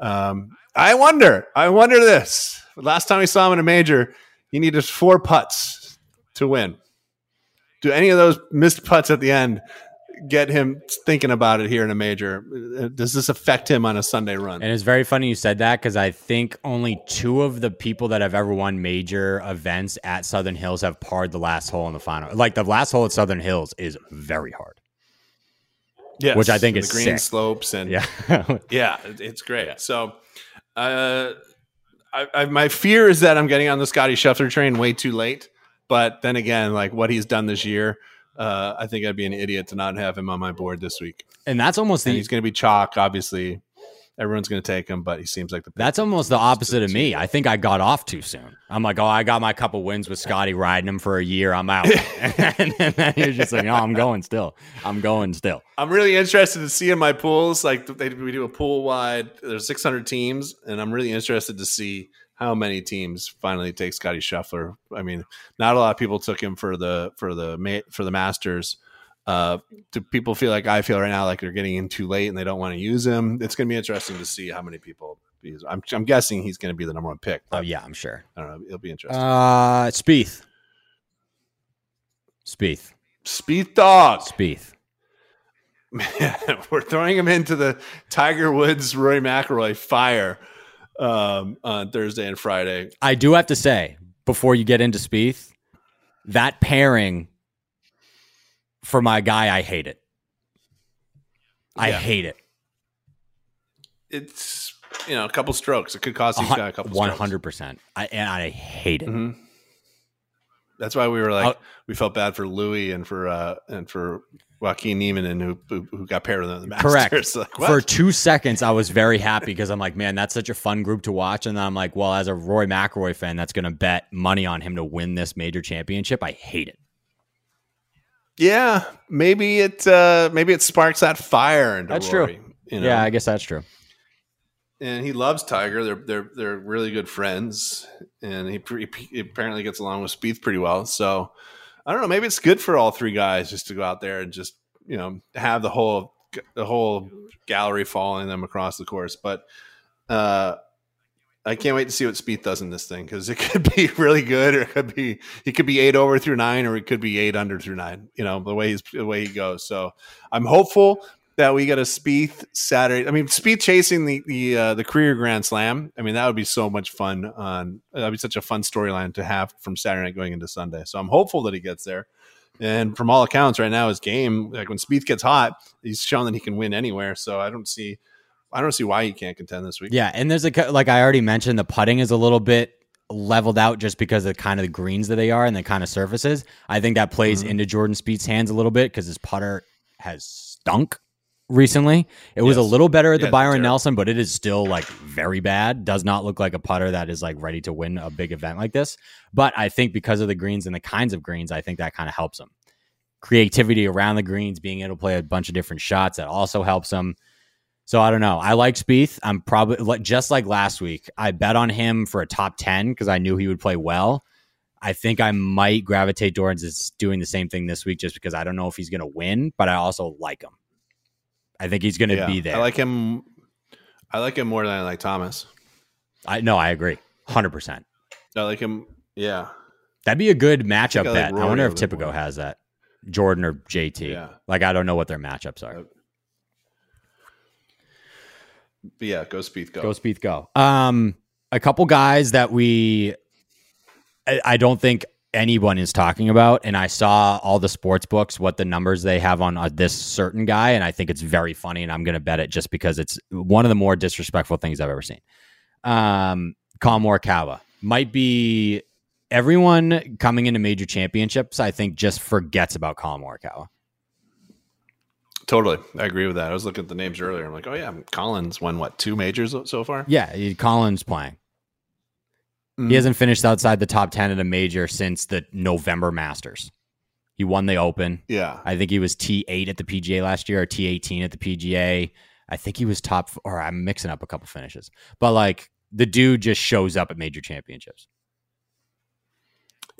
Um, I wonder, I wonder this. Last time we saw him in a major, he needed four putts to win. Do any of those missed putts at the end get him thinking about it here in a major? Uh, Does this affect him on a Sunday run? And it's very funny you said that because I think only two of the people that have ever won major events at Southern Hills have parred the last hole in the final. Like the last hole at Southern Hills is very hard. Yeah, which I think the is green sick. slopes and Yeah. Yeah, it's great. So, uh, I, I, my fear is that I'm getting on the Scottie Scheffler train way too late. But then again, like what he's done this year, uh, I think I'd be an idiot to not have him on my board this week. and that's almost And the he's going to be chalk, obviously. Everyone's going to take him, but he seems like the That's almost the opposite of me. I think I got off too soon. I'm like, oh, I got my couple wins with Scottie riding him for a year. I'm out. and then you're just like, no, I'm going still. I'm going still. I'm really interested to see in my pools. Like they, we do a pool wide. There's 600 teams, and I'm really interested to see how many teams finally take Scottie Scheffler. I mean, not a lot of people took him for the for the for the Masters. Uh, do people feel like I feel right now, like they're getting in too late and they don't want to use him? It's going to be interesting to see how many people. Use. I'm I'm guessing he's going to be the number one pick. Oh, yeah, I'm sure. I don't know. It'll be interesting. Uh, Spieth. Spieth. Speed dog. Spieth. Man, we're throwing him into the Tiger Woods Rory McIlroy fire um, on Thursday and Friday. I do have to say, before you get into Spieth, that pairing for my guy, I hate it. I Yeah. hate it. It's you know a couple strokes. It could cost these guys a couple. Hundred percent. I and I hate it. Mhm. That's why we were like I'll- we felt bad for Louis and for uh and for Joaquin Niemann and who who, who got paired with the Masters. Correct. Like. For two seconds, I was very happy because I'm like, man, that's such a fun group to watch. And then I'm like, well, as a Rory McIlroy fan, that's going to bet money on him to win this major championship. I hate it. yeah, maybe it uh maybe it sparks that fire into That's true. You know? Yeah, I guess that's true. And he loves Tiger. They're they're they're really good friends, and he, pre- he apparently gets along with Spieth pretty well. So I don't know. Maybe it's good for all three guys just to go out there and just you know have the whole the whole gallery following them across the course. But uh, I can't wait to see what Spieth does in this thing because it could be really good, or it could be he could be eight over through nine, or it could be eight under through nine. You know the way he's the way he goes. So I'm hopeful that we get a Spieth Saturday. I mean, Spieth chasing the the uh, the career Grand Slam. I mean, that would be so much fun. On that'd be such a fun storyline to have from Saturday night going into Sunday. So I'm hopeful that he gets there. And from all accounts, right now his game, like when Spieth gets hot, he's shown that he can win anywhere. So I don't see, I don't see why he can't contend this week. Yeah, and there's a like I already mentioned, the putting is a little bit leveled out just because of kind of the greens that they are and the kind of surfaces. I think that plays Mhm. into Jordan Spieth's hands a little bit because his putter has stunk recently. It was a little better at the Byron. Nelson, but it is still like very bad. Does not look like a putter that is like ready to win a big event like this. But I think because of the greens and the kinds of greens, I think that kind of helps him. Creativity around the greens, being able to play a bunch of different shots, that also helps him. So I don't know. I like Spieth. I'm probably just like last week. I bet on him for a top ten because I knew he would play well. I think I might gravitate towards doing the same thing this week just because I don't know if he's going to win, but I also like him. I think he's going to Yeah. be there. I like him. I like him more than I like Thomas. I no, I agree, hundred percent. I like him. Yeah. That'd be a good matchup I like bet. I wonder if Tipico more. has that, Jordan or JT. Yeah. Like I don't know what their matchups are. But yeah, go Spieth, go. Go Spieth, go. Um, a couple guys that we I, I don't think anyone is talking about and i saw all the sports books what the numbers they have on uh, this certain guy and i think it's very funny and i'm going to bet it just because it's one of the more disrespectful things i've ever seen um Collin Morikawa might be everyone coming into major championships i think just forgets about Collin Morikawa Totally, I agree with that. I was looking at the names earlier. I'm like, oh yeah, Collins won what two majors so far? yeah Collins playing Mm. He hasn't finished outside the top 10 at a major since the November Masters. He won the Open. Yeah, I think he was T8 at the PGA last year or T18 at the PGA. I think he was top, or I'm mixing up a couple finishes. But like the dude just shows up at major championships.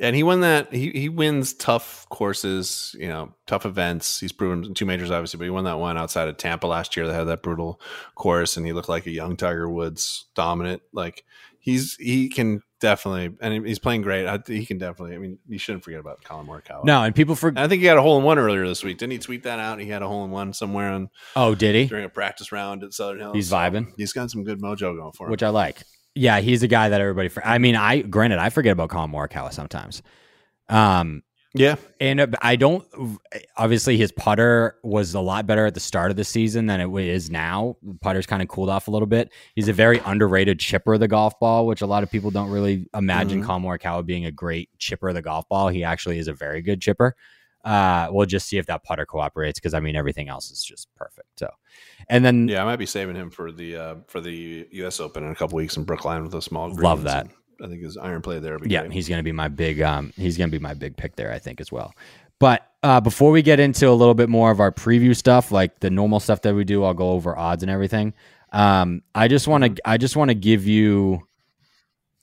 and he won that. He he wins tough courses, you know, tough events. He's proven two majors, obviously, but he won that one outside of Tampa last year that had that brutal course, and he looked like a young Tiger Woods, dominant. Like he's he can definitely, and he's playing great. I, he can definitely. I mean, you shouldn't forget about Collin Morikawa. No, and people forget. I think he had a hole in one earlier this week. Didn't he tweet that out? He had a hole in one somewhere on Oh, did he? during a practice round at Southern Hills. He's vibing. He's got some good mojo going for him. Which I like. Yeah, he's a guy that everybody. For, I mean, I granted I forget about Collin Morikawa sometimes. Um, yeah, And uh, I don't. Obviously, his putter was a lot better at the start of the season than it is now. Putter's kind of cooled off a little bit. He's a very underrated chipper of the golf ball, which a lot of people don't really imagine Mhm. Collin Morikawa being a great chipper of the golf ball. He actually is a very good chipper. Uh, we'll just see if that putter cooperates because I mean everything else is just perfect. So, and then yeah. I might be saving him for the uh, for the U.S. Open in a couple weeks in Brookline with a small. Love that. and I think his iron play there. Yeah, great. he's going to be my big. Um, he's going to be my big pick there, I think, as well. But uh, before we get into a little bit more of our preview stuff, like the normal stuff that we do, I'll go over odds and everything. Um, I just want to. I just want to give you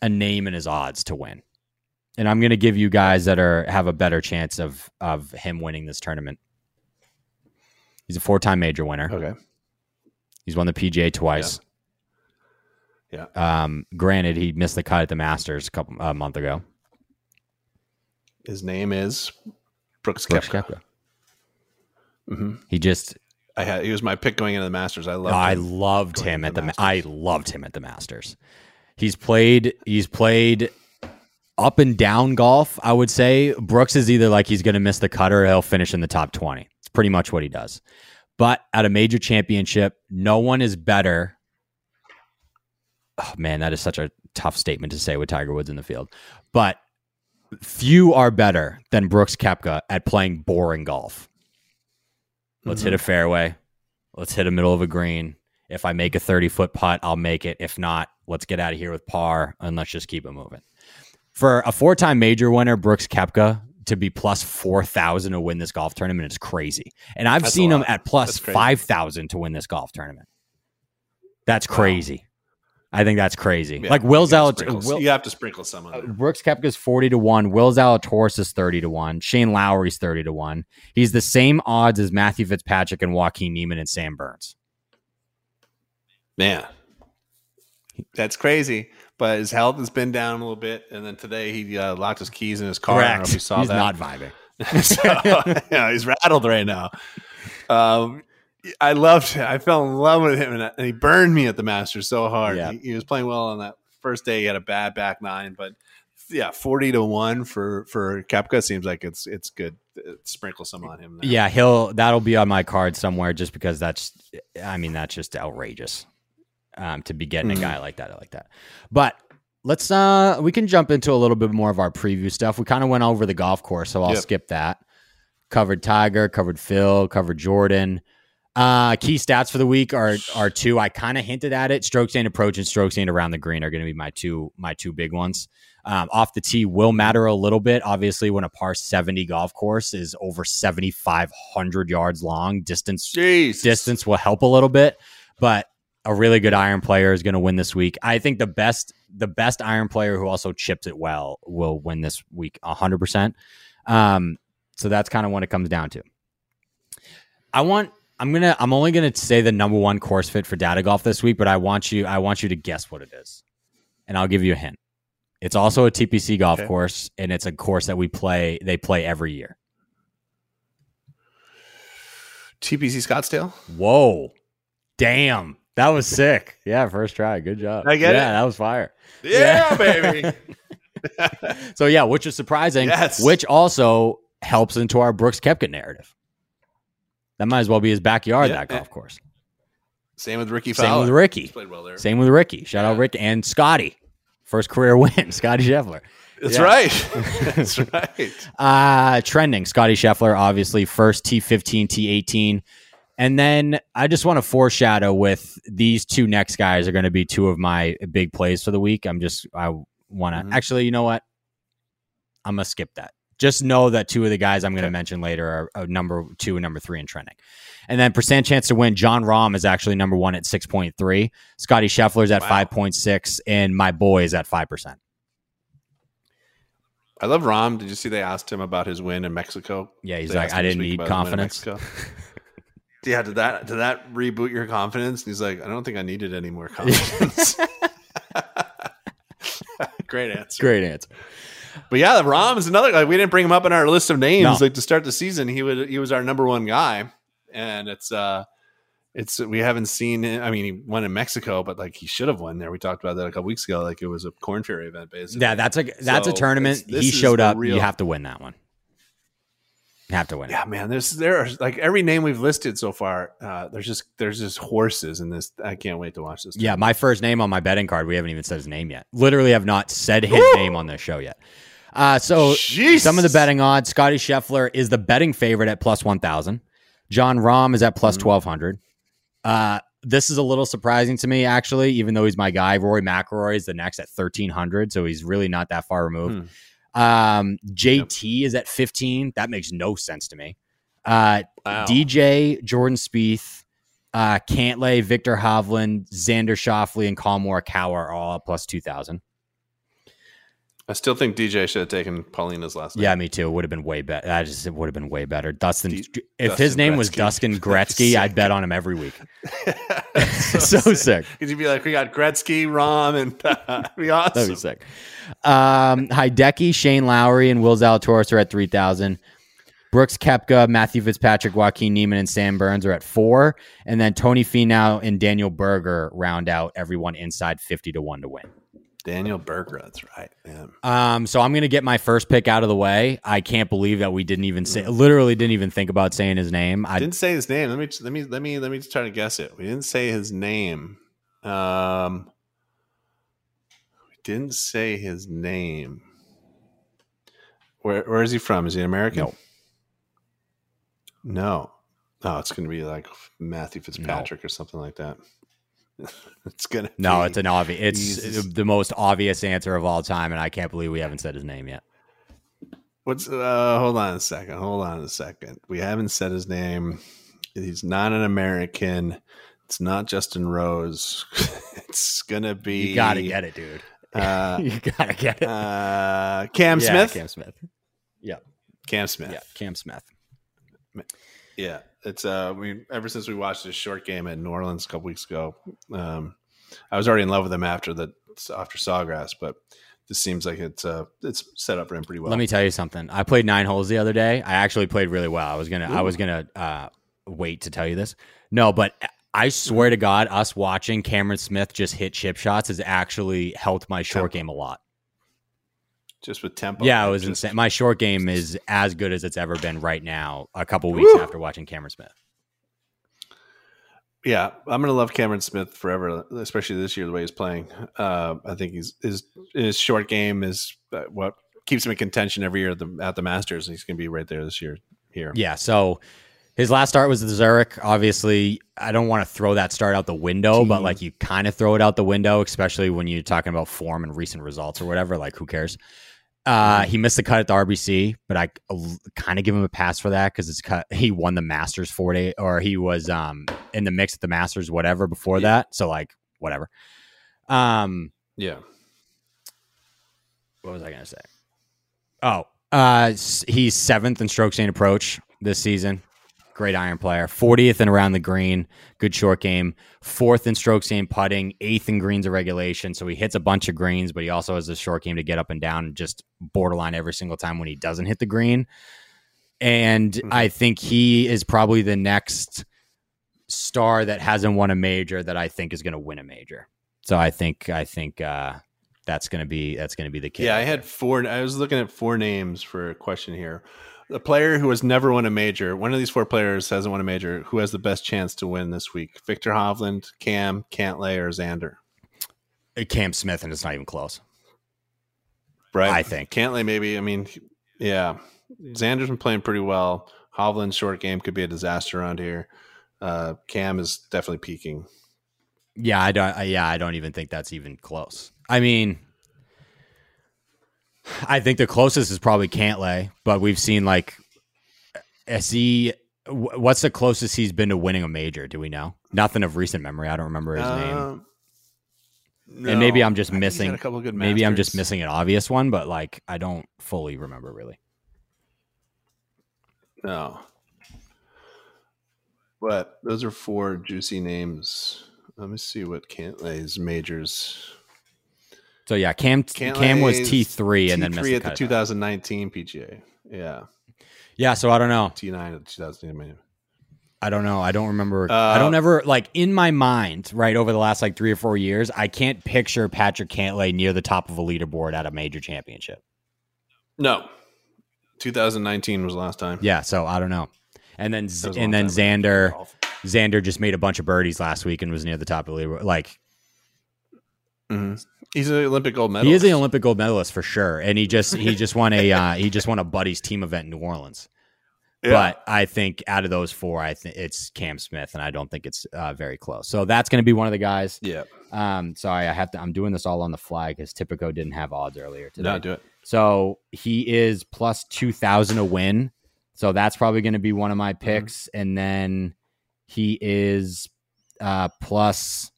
a name and his odds to win, and I'm going to give you guys that are have a better chance of of him winning this tournament. He's a four time major winner. okay. He's won the PGA twice. Yeah. Um, granted, he missed the cut at the Masters a couple a month ago. His name is Brooks Brooks Koepka. Koepka. hmm He just I had he was my pick going into the Masters. I love. I loved him at the the. I loved him at the Masters. He's played. He's played up and down golf. I would say Brooks is either like he's going to miss the cut or he'll finish in the top twenty. It's pretty much what he does. But at a major championship, no one is better. Oh man, that is such a tough statement to say with Tiger Woods in the field. But few are better than Brooks Koepka at playing boring golf. Let's hit a mm-hmm. fairway. Let's hit a middle of a green. If I make a 30 foot putt, I'll make it. If not, let's get out of here with par and let's just keep it moving. For a four time major winner, Brooks Koepka, to be plus 4,000 to win this golf tournament is crazy. And I've That's seen him at plus That's crazy. 5,000 to win this golf tournament. That's Wow. I think that's crazy. Yeah, like Will Zalatoris, Will, you have to sprinkle some on there. Brooks Koepka's 40 to 1. Will Zalatoris is 30 to 1. Shane Lowry's 30 to 1. He's the same odds as Matthew Fitzpatrick and Joaquin Niemann and Sam Burns. Man, that's crazy. But his health has been down a little bit, and then today he uh, locked his keys in his car. I don't know if you saw He's that. not vibing. so, yeah, he's rattled right now. Um, I loved him. I fell in love with him, and, he burned me at the Masters so hard. Yeah. He, he was playing well on that first day. He had a bad back nine, but yeah, forty to one for for Koepka seems like it's it's good. Sprinkle some on him. Now. Yeah, he'll that'll be on my card somewhere just because that's I mean, that's just outrageous. Um, to be getting Mhm. a guy like that like that. But let's uh we can jump into a little bit more of our preview stuff. We kind of went over the golf course, so I'll Yep. skip that. Covered Tiger, covered Phil, covered Jordan. Uh, key stats for the week are are two. I kind of hinted at it. Strokes gained approach and strokes gained around the green are going to be my two my two big ones. Um, off the tee will matter a little bit. Obviously, when a par seventy golf course is over seventy five hundred yards long, distance Jeez. distance will help a little bit. But a really good iron player is going to win this week. I think the best the best iron player who also chips it well will win this week hundred percent. Um, so that's kind of what it comes down to. I want. I'm gonna. I'm only gonna say the number one course fit for data golf this week, but I want you. I want you to guess what it is, and I'll give you a hint. It's also a TPC golf Okay. course, and it's a course that we play. They play every year. TPC Scottsdale. Whoa, damn! That was sick. Yeah, first try. Good job. I get yeah, it? that was fire. Yeah, baby. So yeah, which is surprising. Yes. Which also helps into our Brooks Koepka narrative. That might as well be his backyard. Yeah. That golf course. Same with Rickie Same with Rickie. He's played well there. Same with Rickie. Shout out Yeah. Rick and Scottie. First career win. Scottie Scheffler. That's Yeah. right. That's right. Uh trending. Scottie Scheffler, obviously, first T15, T18. And then I just want to foreshadow with these two next guys are going to be two of my big plays for the week. I'm just I want to Mhm. actually, you know what? I'm gonna skip that. Just know that two of the guys I'm going to mention later are, are number two and number three in trending. And then percent chance to win. Jon Rahm is actually number one at six point three. Scottie Scheffler's at Wow. five point six, and my boy is at five percent. I love Rahm. Did you see they asked him about his win in Mexico? Yeah, he's They like, I didn't need about his win in confidence. Yeah, did that did that reboot your confidence? And he's like, I don't think I needed any more confidence. Great answer. Great answer. But yeah, Rahm is another. Like we didn't bring him up in our list of names. No. Like to start the season, he would he was our number one guy, and it's uh, it's we haven't seen. I mean, he won in Mexico, but like he should have won there. We talked about that a couple weeks ago. Like it was a Corn Ferry event, basically. Yeah, that's a that's a tournament. He showed up. real- You have to win that one. Have to win. Yeah, man. There's there are like every name we've listed so far. Uh, there's just there's just horses in this. I can't wait to watch this. Yeah, my first name on my betting card. We haven't even said his name yet. Literally, have not said his name on this show yet. Uh, so some of the betting odds: Scottie Scheffler is the betting favorite at plus one thousand. Jon Rahm is at plus Mhm. twelve hundred. Uh, this is a little surprising to me, actually, even though he's my guy. Rory McIlroy is the next at thirteen hundred, so he's really not that far removed. Um, JT is at fifteen. That makes no sense to me. Uh, Wow. DJ, Jordan Spieth, uh, Cantlay, Viktor Hovland, Xander Schauffele, and Collin Morikawa are all plus 2,000. I still think DJ should have taken Paulina's last name. Yeah, me too. It would have been way better. I just, it would have been way better. Dustin, D- if Dustin his name was Dustin Gretzky, I'd bet on him every week. so, so sick. Because you'd be like, we got Gretzky, Rahm, and that'd be awesome. That'd be sick. Um, Hideki, Shane Lowry, and Will Zalatoris are at 3,000. Brooks Koepka, Matthew Fitzpatrick, Joaquin Niemann, and Sam Burns are at four. And then Tony Finau and Daniel Berger round out everyone inside 50 to 1 to win. Daniel Berger, that's right. Man. Um, so I'm gonna get my first pick out of the way. I can't believe that we didn't even say, literally didn't even think about saying his name. I didn't say his name. Let me let me let me let me just try to guess it. We didn't say his name. Um, we didn't say his name. Where where is he from? Is he an American? No. No. Oh, it's going to be like Matthew Fitzpatrick or something like that. it's gonna. no, it's an obvious. It's Jesus. the most obvious answer of all time, and I can't believe we haven't said his name yet. What's uh hold on a second. Hold on a second. We haven't said his name. He's not an American. It's not Justin Rose. it's gonna be You gotta get it, dude. uh, you gotta get it. uh Cam Yeah, Smith. Cam Smith. Yeah, Cam Smith. yeah, Cam Smith. Yeah. It's uh we ever since we watched his short game at New Orleans a couple weeks ago, um I was already in love with him after the after Sawgrass, but this seems like it's uh it's set up for him pretty well. Let me tell you something. I played nine holes the other day. I actually played really well. I was gonna. I was gonna uh, wait to tell you this. No, but I swear to God, us watching Cameron Smith just hit chip shots has actually helped my short game a lot. Just with tempo. Yeah, it was just- insane. My short game is as good as it's ever been right now. A couple weeks Woo! after watching Cameron Smith. Yeah, I'm gonna love Cameron Smith forever, especially this year the way he's playing. Uh, I think he's his his short game is uh, what keeps him in contention every year at the, at the Masters. He's gonna be right there this year. Here, Yeah. So his last start was the Zurich. Obviously, I don't want to throw that start out the window, but like you kind of throw it out the window, especially when you're talking about form and recent results or whatever. Like, who cares? Uh, he missed the cut at the RBC, but I kind of give him a pass for that because it's cut. He won the Masters four day, or he was um in the mix at the Masters, whatever before Yeah. that. So like whatever. Um, yeah. what was I gonna say? Oh, uh, he's seventh in strokes gained approach this season. Great iron player. 40th in around the green. Good short game. Fourth in strokes gained putting. Eighth in greens of regulation. So he hits a bunch of greens, but he also has a short game to get up and down, just borderline every single time when he doesn't hit the green. And Mhm. I think he is probably the next star that hasn't won a major that I think is going to win a major. So I think I think uh, that's going to be that's going to be the case. Yeah, I had four. I was looking at four names for a question here. A player who has never won a major. One of these four players hasn't won a major. Who has the best chance to win this week? Viktor Hovland, Cam, Cantlay, or Xander? Uh, Cam Smith, and it's not even close. Right, I think Cantlay maybe. I mean, yeah, Xander's been playing pretty well. Hovland's short game could be a disaster around here. Uh, Cam is definitely peaking. Yeah, I don't. I, yeah, I don't even think that's even close. I mean, I think the closest is probably Cantlay, but we've seen like, is he? What's the closest he's been to winning a major? Do we know? Nothing of recent memory. I don't remember his name. Uh, and maybe I'm just I think he's had missing. a couple of good. Maybe I'm just missing an obvious one, but like I don't fully remember really. No. But those are four juicy names. Let me see what Cantlay's majors. So yeah, Cam Cam was T three and then missed T3 the at the cutoff. 2019 PGA. Yeah, Yeah, so I don't know. T9 at 2019. I don't know. I don't remember. Uh, I don't ever like in my mind. Right over the last like three or four years, I can't picture Patrick Cantlay near the top of a leaderboard at a major championship. No, 2019 was the last time. Yeah, so I don't know. And then Z- That was a long and then. Xander Xander just made a bunch of birdies last week and was near the top of the leaderboard. Like Mhm. He's an Olympic gold medalist. he is an Olympic gold medalist for sure, and he just he just won a uh, he just won a buddies team event in New Orleans. Yeah. But I think out of those four, I think it's Cam Smith, and I don't think it's uh, very close. So that's going to be one of the guys. yeah, Um, sorry, I have to. I'm doing this all on the fly because Tipico didn't have odds earlier today. no, do it. So he is plus two thousand to win. So that's probably going to be one of my picks, and then he is uh, plus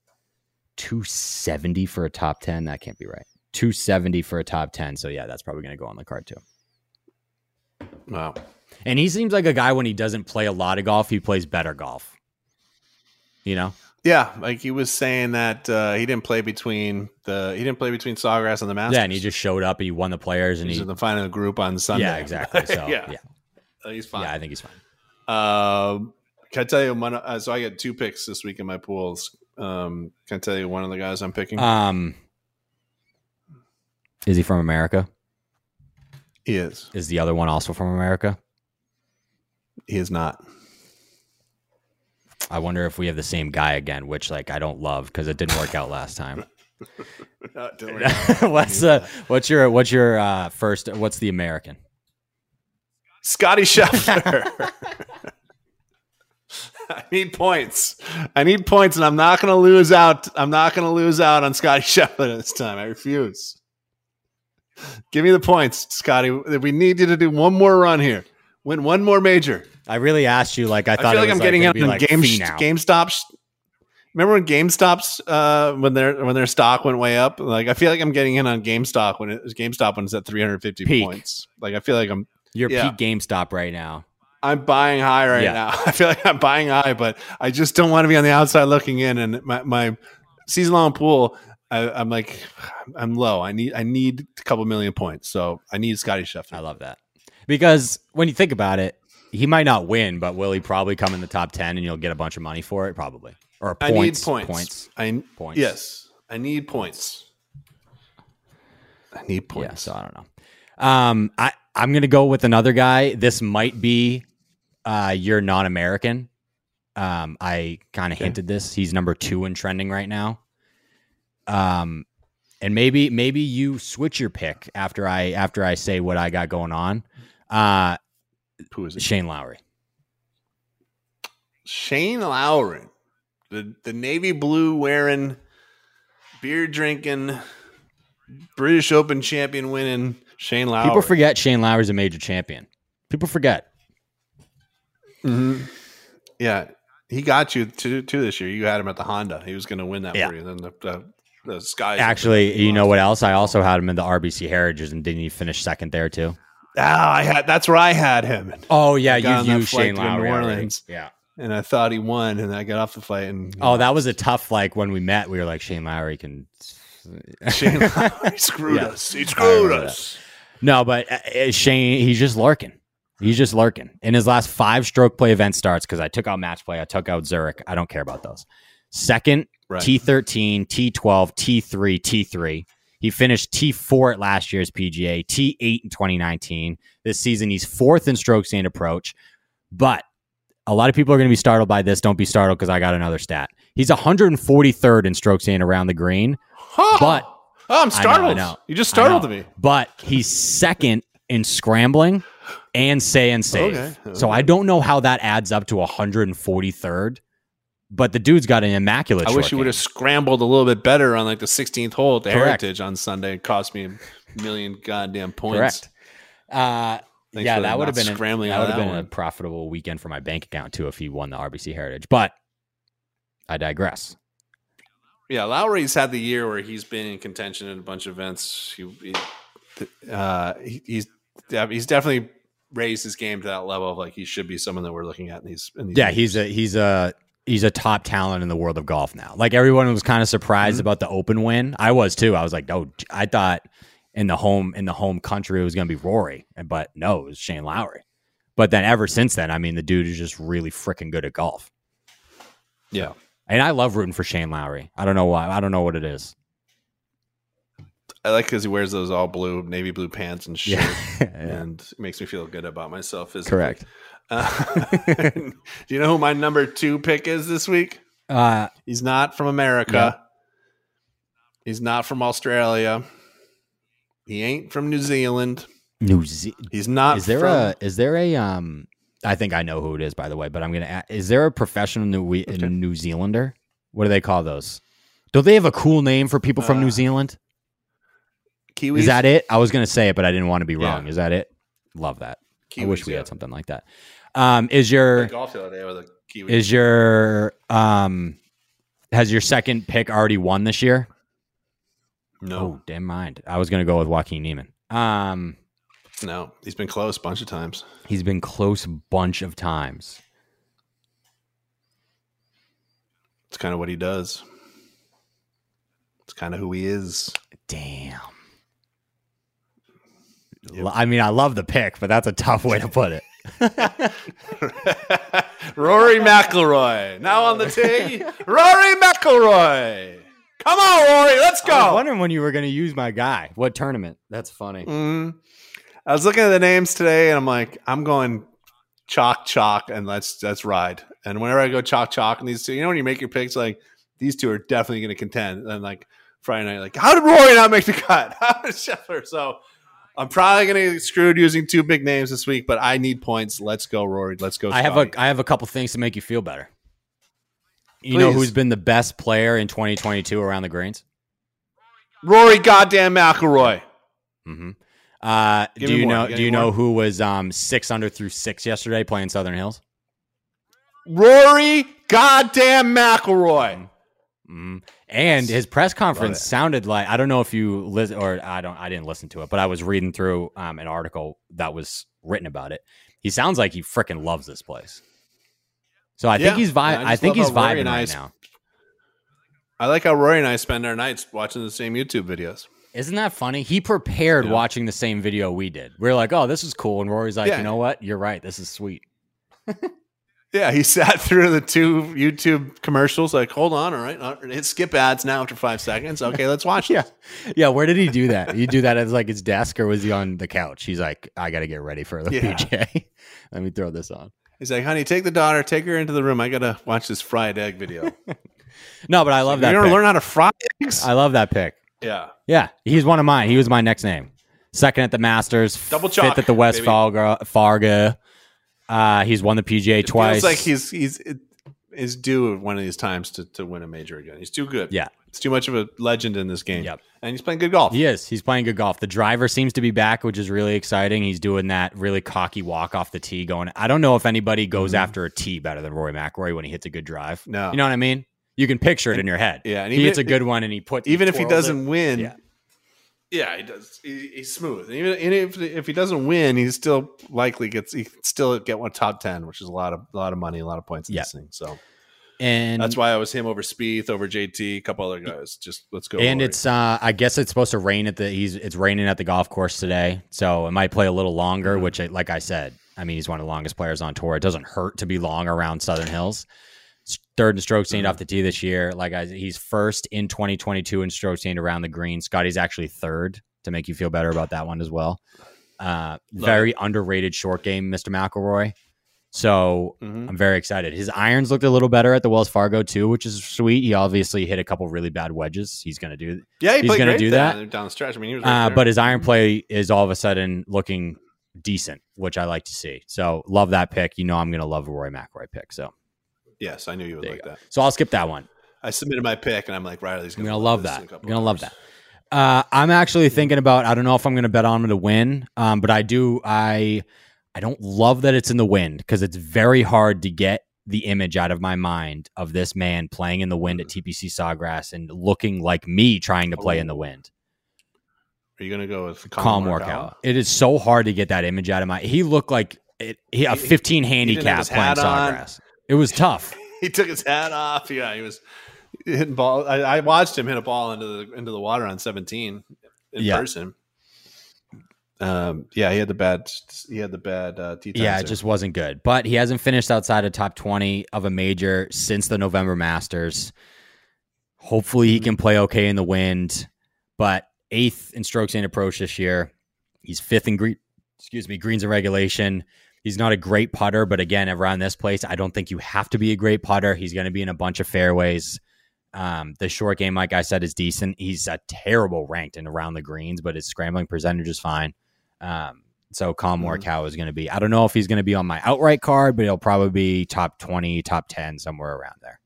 two seventy for a top ten. That can't be right. Two seventy for a top ten. So yeah, that's probably going to go on the card too. Wow. And he seems like a guy when he doesn't play a lot of golf, he plays better golf. You know, Yeah, like he was saying that uh, he didn't play between the he didn't play between Sawgrass and the Masters. yeah, and he just showed up and he won the players and he's he, was in the final group on Sunday. yeah, exactly. So yeah, yeah, Uh, he's fine. Yeah, I think he's fine. Um, can I tell you one? Uh, so I get two picks this week in my pools. Um, can I tell you one of the guys I'm picking? Um, is he from America? he is. Is the other one also from America? He is not. I wonder if we have the same guy again, which like I don't love because it didn't work out last time. Worry. what's uh, what's your what's your uh, first? What's the American? Scottie Scheffler. I need points. I need points, and I'm not going to lose out. I'm not going to lose out on Scottie Scheffler this time. I refuse. Give me the points, Scottie. We need you to do one more run here. Win one more major. I really asked you like I thought I, feel like was, I'm getting gonna in be, on like Game Finau. GameStop's. Remember when GameStop's uh, when their when their stock went way up? Like I feel like I'm getting in on GameStop when it was GameStop when it's at 350 Peak. points. Like I feel like I'm You're yeah. peak GameStop right now. I'm buying high right Yeah. now. I feel like I'm buying high, but I just don't want to be on the outside looking in. And my, my season long pool, I, I'm like, I'm low. I need I need a couple million points, so I need Scottie I love that because when you think about it, he might not win, but will he probably come in the top ten and you'll get a bunch of money for it? Probably or I points. need points. Points. I Points. yes, I need points. I need points. Yeah. So I don't know. Um, I I'm gonna go with another guy. This might be uh your non-American. Um, I kind of Okay. hinted this. He's number two in trending right now. Um, and maybe maybe you switch your pick after I after I say what I got going on. Uh, Who is it? Shane Lowry. Shane Lowry, the the navy blue wearing, beer drinking, British Open champion winning Shane Lowry. People forget Shane Lowry's a major champion. People forget. hmm Yeah, he got you to to this year. You had him at the Honda. He was going to win that Yeah. for you. And Then the the, the sky. Actually, you know what else? I also had him in the RBC Heritage, and didn't he finish second there too? Ah, I had. That's where I had him, Oh yeah, I got on you that used flight Shane to New Lowry. already. Orleans. Yeah. and I thought he won, and I got off the flight and Oh, that was a tough. Like when we met, we were like Shane Lowry can. Shane Lowry screwed Yeah. us. He screwed remember us. No, but uh, uh, Shane, he's just lurking. He's just lurking. In his last five stroke play event starts, because I took out match play, I took out Zurich. I don't care about those. Second, Right. T13, T12, T3, T3. He finished T4 at last year's PGA, T8 in 2019. This season, he's fourth in strokes and approach. But a lot of people are going to be startled by this. Don't be startled because I got another stat. He's 143rd in strokes gained around the green, Huh. but oh, I'm I know, I startled. know. You just know. startled me. but he's second in scrambling and say and save. Okay, So. I don't know how that adds up to 143rd. But the dude's got an immaculate. I wish you would have scrambled a little bit better on like the 16th hole at the Correct. Heritage on Sunday. It cost me a million goddamn points. correct. Uh, yeah, that would have been scrambling that would have been a profitable weekend for my bank account too if he won the RBC Heritage. But I digress. Yeah, Lowry's had the year where he's been in contention in a bunch of events. He, he- uh, he- he's he's definitely raised his game to that level of like he should be someone that we're looking at in these. In these Yeah, majors. he's a he's a he's a top talent in the world of golf now. Like everyone was kind of surprised Mhm. about the Open win. I was too. I was like, oh, I thought in the home in the home country it was going to be Rory, but no, it was Shane Lowry. But then ever since then, I mean, the dude is just really freaking good at golf. yeah. And I love rooting for Shane Lowry. I don't know why. I don't know what it is. I like because he wears those all blue, navy blue pants and shirt, Yeah, and it makes me feel good about myself. Is correct. Uh, do you know who my number two pick is this week? Uh, He's not from America. He's not from Australia. He ain't from New Zealand. New Ze- He's not. is there from, a is there a um? I think I know who it is, by the way. But I'm gonna. a- Is there a professional New Okay. New Zealander? What do they call those? Don't they have a cool name for people from Uh, New Zealand? Kiwis? Is that it? I was gonna say it, but I didn't want to be Yeah. wrong. Is that it? Love that. I wish we yeah. had something like that. Um, is your golf the other day with a Kiwi. is your um has your second pick already won this year? no, Oh, damn mind. I was gonna go with Joaquin Niemann. Um, no, he's been close a bunch of times. he's been close a bunch of times. It's kind of what he does. It's kind of who he is. Damn. Yep. I mean, I love the pick, but that's a tough way to put it. Rory McIlroy now on the tee. Rory McIlroy. Come on, Rory, let's I was go. wondering when you were going to use my guy. What tournament? That's funny. Mhm. I was looking at the names today, and I'm like, I'm going chalk chalk, and let's let's ride. And whenever I go chalk chalk, and these two, you know, when you make your picks, like these two are definitely going to contend. And like Friday night, like how did Rory not make the cut? How did Scheffler? So I'm probably going to get screwed using two big names this week, but I need points. Let's go, Rory. Let's go. I have a I have a couple things to make you feel better. You know who's been the best player in 2022 around the greens? Rory goddamn McIlroy. hmm Uh, do you more. know? Do you any know who was um, six under through six yesterday playing Southern Hills? Rory goddamn McIlroy. hmm And his press conference sounded like I don't know if you listen or I don't I didn't listen to it, but I was reading through um, an article that was written about it. He sounds like he freaking loves this place. So I Yeah. think he's vi- Yeah, I I, think he's vibing I right now. I like how Rory and I spend our nights watching the same YouTube videos. Isn't that funny? He prepared Yeah. watching the same video we did. We are like, oh, this is cool. And Rory's like, Yeah. you know what? You're right. This is sweet. Yeah, he sat through the two YouTube commercials. Like, hold on, all right, hit skip ads now after five seconds. Okay, let's watch. Yeah. this. Yeah. Where did he do that? He do that as like his desk or was he on the couch? He's like, I got to get ready for the Yeah. PJ. Let me throw this on. He's like, honey, take the daughter, take her into the room. I gotta watch this fried egg video. No, but I love that. you that. ever pick. learn how to fry eggs? I love that pick. Yeah, Yeah. He's one of mine. He was my next name. Second at the Masters. Double Fifth chalk, at the West. Fargo. Fargo. Uh, he's won the PGA it twice. feels like he's he's is due one of these times to, to win a major again. He's too good. Yeah. it's too much of a legend in this game. Yep. and he's playing good golf. He is. He's playing good golf. The driver seems to be back, which is really exciting. He's doing that really cocky walk off the tee. Going, I don't know if anybody goes Mhm. after a tee better than Rory McIlroy when he hits a good drive. No. you know what I mean. You can picture it in your head. Yeah, and he hits a good one, and he puts even if he doesn't win, Yeah. yeah, he does. He, he's smooth. And even and if if he doesn't win, he still likely gets he still get one top ten, which is a lot of a lot of money, a lot of points in Yeah. this thing. So and that's why I was him over Spieth, over JT, a couple other guys. Just let's go. and it's uh I guess it's supposed to rain at the he's it's raining at the golf course today, so it might play a little longer. Mhm. Which, I, like I said, I mean, he's one of the longest players on tour. It doesn't hurt to be long around Southern Hills. Third in strokes gained Mhm. off the tee this year. Like I, he's first in 2022 in strokes gained around the green. Scottie's actually third to make you feel better about that one as well. Uh, very underrated short game, Mr. McIlroy. So Mhm. I'm very excited. His irons looked a little better at the Wells Fargo too, which is sweet. He obviously hit a couple really bad wedges. He's going to do Yeah, he He's gonna great do that. down the stretch. I mean, he was right Uh, but his iron play is all of a sudden looking decent, which I like to see. So love that pick. You know, I'm going to love a Rory McIlroy pick. So, yes, I knew you would There like go. that. so I'll skip that one. I submitted my pick, and I'm like, Riley's going to love that. I'm gonna love that. Uh, I'm actually thinking about. I don't know if I'm going to bet on him to win, um, but I do. I I don't love that it's in the wind because it's very hard to get the image out of my mind of this man playing in the wind at TPC Sawgrass and looking like me trying to play in the wind. Are you going to go with Collin Morikawa. It is so hard to get that image out of my. He looked like it, he, a 15 didn't handicap his playing. Sawgrass. It was tough. He took his hat off. Yeah, he was hitting ball. I, I watched him hit a ball into the into the water on 17 in Yeah. person. Um, yeah, he had the bad. He had the bad uh, Yeah, it there. just wasn't good. But he hasn't finished outside of top 20 of a major since the November Masters. Hopefully he can play okay in the wind, but eighth in strokes and approach this year. He's fifth in green, excuse me, greens and regulation. He's not a great putter, but again, around this place, I don't think you have to be a great putter. He's going to be in a bunch of fairways. Um, the short game, like I said, is decent. He's a terrible ranked in around the greens, but his scrambling percentage is fine. Um, so Collin Mhm. Is going to be. I don't know if he's going to be on my outright card, but he'll probably be top twenty, top ten, somewhere around there.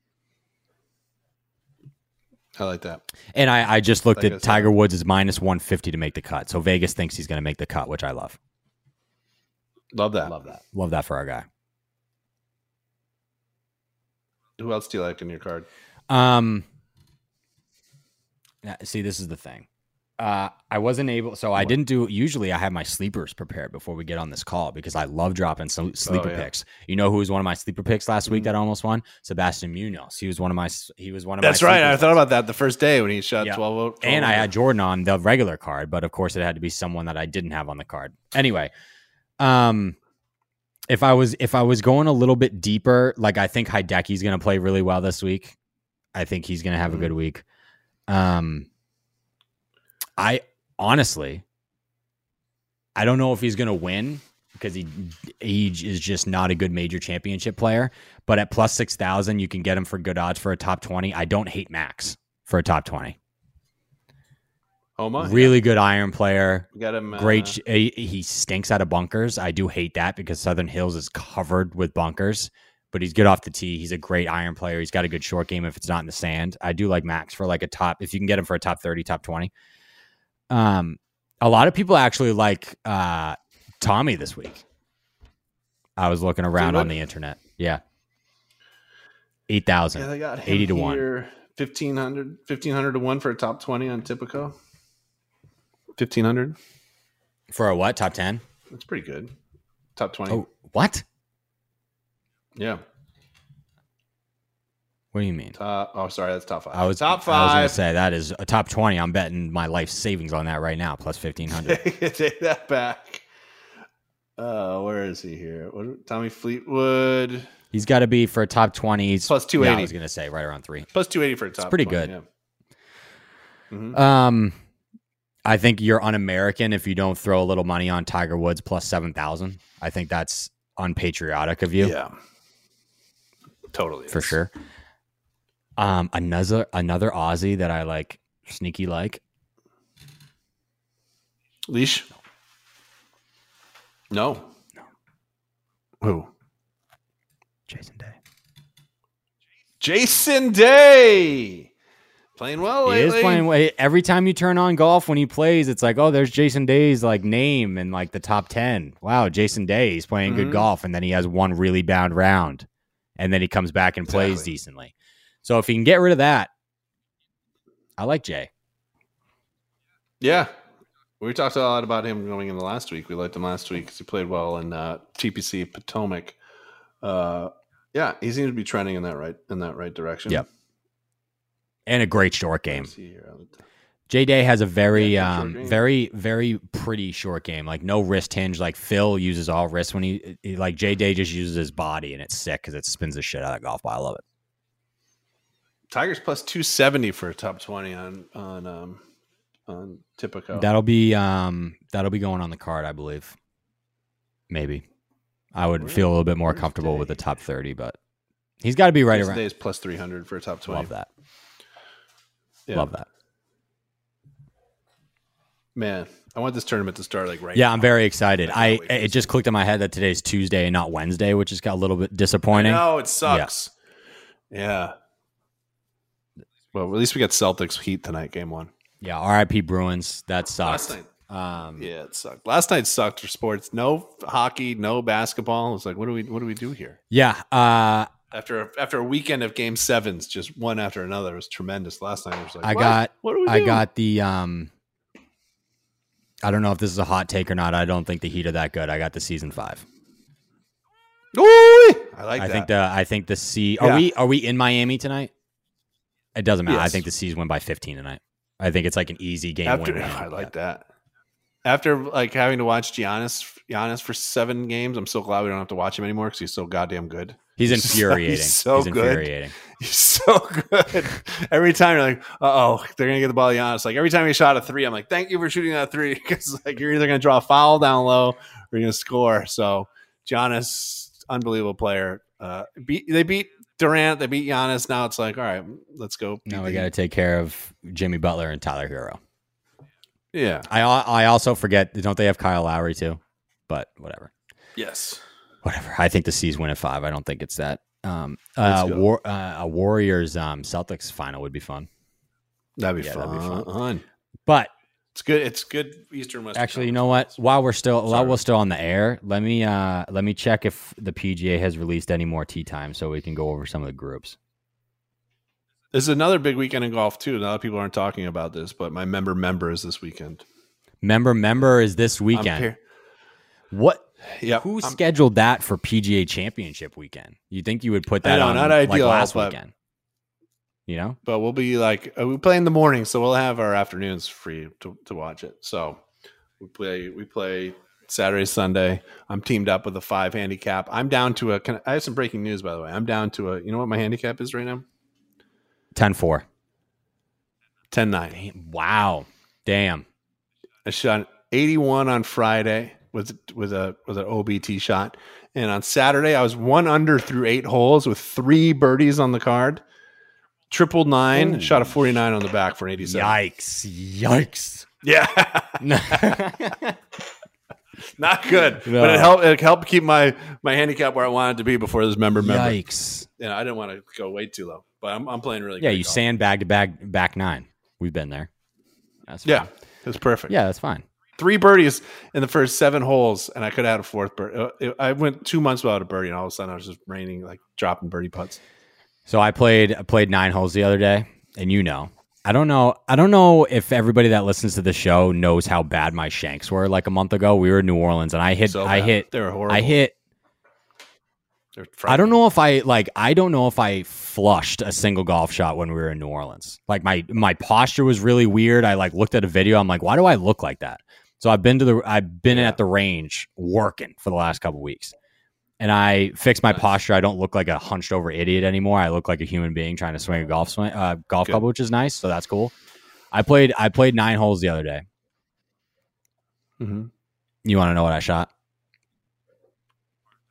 I like that. And I, I just looked I at. Tiger Woods is minus one fifty to make the cut. So Vegas thinks he's going to make the cut, which I love. Love that. Love that. Love that for our guy. Who else do you like in your card? Um, see, this is the thing. Uh, I wasn't able, so I didn't do. Usually, I have my sleepers prepared before we get on this call because I love dropping some sleeper Oh, yeah. picks. You know who was one of my sleeper picks last week Mhm. that almost won? Sebastian Munoz. He was one of my. He was one of That's my. right. I thought about that the first day when he shot Yeah. 12, o- 12 and I had Jordan on the regular card, but of course it had to be someone that I didn't have on the card. Anyway, um, if I was if I was going a little bit deeper, like I think Hideki's going to play really well this week. I think he's going to have Mhm. a good week. Um, I honestly, I don't know if he's going to win because he he is just not a good major championship player. But at plus six thousand, you can get him for good odds for a top twenty. I don't hate Max for a top twenty. Homa. Really good iron player. We got him. Great. uh, sh- he, stinks out of bunkers. I do hate that because Southern Hills is covered with bunkers, but he's good off the tee. He's a great iron player. He's got a good short game if it's not in the sand. I do like Max for like a top, if you can get him for a top 30, top 20. Um, a lot of people actually like uh, Tommy this week. I was looking around on the internet. Yeah. 8,000. yeah, they got him 80 to one. here, 1500, 1500 to one for a top 20 on Tipico. 1500. For a what? Top 10? That's pretty good. Top 20. Oh, what? Yeah. What do you mean? Top, oh, sorry. That's top five. I was top five. I was gonna say that is a top twenty. I'm betting my life savings on that right now, plus fifteen hundred. Take that back. Uh, where is he here? What, Tommy Fleetwood He's got to be for a top twenty. Plus two Yeah, I was gonna say right around three. plus two eighty for a top. It's pretty 20, good. Yeah. Mhm. Um, I think you're un-American if you don't throw a little money on Tiger Woods plus seven thousand. I think that's unpatriotic of you Yeah. Totally. for is. sure. Um, another another Aussie that I like sneaky like. Leash. No. No. Who? Jason Day. Jason Day. Playing well He is playing well. Every time you turn on golf when he plays, it's like, oh, there's Jason Day's like name in like the top ten. Wow, Jason Day, he's playing Mhm. good golf, and then he has one really bound round, and then he comes back and plays Exactly. decently. So if he can get rid of that, I like Jay. Yeah. We talked a lot about him going in the last week. We liked him last week because he played well in uh, TPC Potomac. Uh, yeah, he seems to be trending in that right in that right direction. Yep. And a great short game. Let's see here. J Day has a very, Yeah, um, very, very pretty short game. Like no wrist hinge. Like Phil uses all wrists when he, he- like J Day just uses his body, and it's sick because it spins the shit out of golf ball. I love it. Tigers plus two seventy for a top twenty on on um on Tipico. That'll be, um, that'll be going on the card, I believe. Maybe. I would Where- feel a little bit more comfortable with the top thirty, but he's got to be right around. Day is plus three hundred for a top twenty. Love that. Yeah. Love that. Man, I want this tournament to start like right. Yeah, now. I'm very excited. I I can't wait for it just clicked in my head that today's Tuesday and not Wednesday, which is got a little bit disappointing. No, it sucks. Yeah. Well, at least we got Celtics Heat tonight, game one. Yeah, RIP Bruins. That Last sucks. night, Um, yeah, it sucked. Last night sucked for sports. No hockey, no basketball. It's like, what do we, what do we do here? yeah. Uh, After after a weekend of game sevens, just one after another, it was tremendous. Last night, it was like, I what? got- what do we I do? got the. Um, I don't know if this is a hot take or not. I don't think the Heat are that good. I got the season five. Ooh, I like I that. think the I think the C. Are Yeah. we are we in Miami tonight? It doesn't matter. I think the C's win by 15 tonight. I think it's like an easy game after win. I like that. After like having to watch Giannis Giannis for seven games, I'm so glad we don't have to watch him anymore because he's so goddamn good. He's infuriating. he's so He's good. infuriating. He's so good. Every time you're like, uh oh, they're gonna get the ball to Giannis. Like every time he shot a three, I'm like, thank you for shooting that three because like you're either gonna draw a foul down low or you're gonna score. So Giannis, unbelievable player. Uh, beat they beat Durant, they beat Giannis. Now it's like, all right, let's go. Now we got to take care of Jimmy Butler and Tyler Herro. Yeah, I I also forget. Don't they have Kyle Lowry too? But whatever. yes. whatever. I think the C's win at five. I don't think it's that. Um, uh. War, uh, a Warriors um, Celtics final would be fun. That'd be Yeah, fun. that'd be fun. But It's good. It's good. Eastern West. actually, you know what? While we're still while we're still on the air, let me uh, let me check if the PGA has released any more tee time so we can go over some of the groups. This is another big weekend in golf too. A lot of people aren't talking about this, but my member member is this weekend. Member member is this weekend. What? Yep. Who I'm- scheduled that for PGA Championship weekend? You think you would put I that know, on not like ideal, last but- weekend? You know, but we'll be like uh, we play in the morning, so we'll have our afternoons free to, to watch it. So we play we play Saturday, Sunday. I'm teamed up with a five handicap. I'm down to a. Can, I have some breaking news by the way. I'm down to a. You know what my handicap is right now? 10-4. 10-9. Wow. Damn. I shot 81 on Friday with with a with an OBT shot, and on Saturday I was one under through eight holes with three birdies on the card. Triple nine, Ooh. shot a 49 on the back for an 87. Yikes. Yikes. Yeah. yeah, Not good, No. but it helped. It helped keep my my handicap where I wanted to be before this member member. Yikes. Yeah, I didn't want to go way too low, but I'm, I'm playing really. Good. Yeah, great you golf. sandbagged bag back nine. We've been there. That's Yeah, fine. it was perfect. Yeah, that's fine. three birdies in the first seven holes, and I could have had a fourth birdie. Uh, I went two months without a birdie, and all of a sudden I was just raining, like dropping birdie putts. So I played I played nine holes the other day, and you know, I don't know, I don't know if everybody that listens to the show knows how bad my shanks were. Like a month ago, we were in New Orleans, and I hit, So I hit, They were horrible. I hit. I don't know if I like. I don't know if I flushed a single golf shot when we were in New Orleans. Like my my posture was really weird. I like looked at a video. I'm like, why do I look like that? So I've been to the I've been Yeah. at the range working for the last couple weeks, and I fixed my Nice. posture. I don't look like a hunched over idiot anymore. I look like a human being trying to swing a golf swing, uh, golf Good. club, which is nice. So that's cool. I played I played nine holes the other day. hmm You want to know what I shot?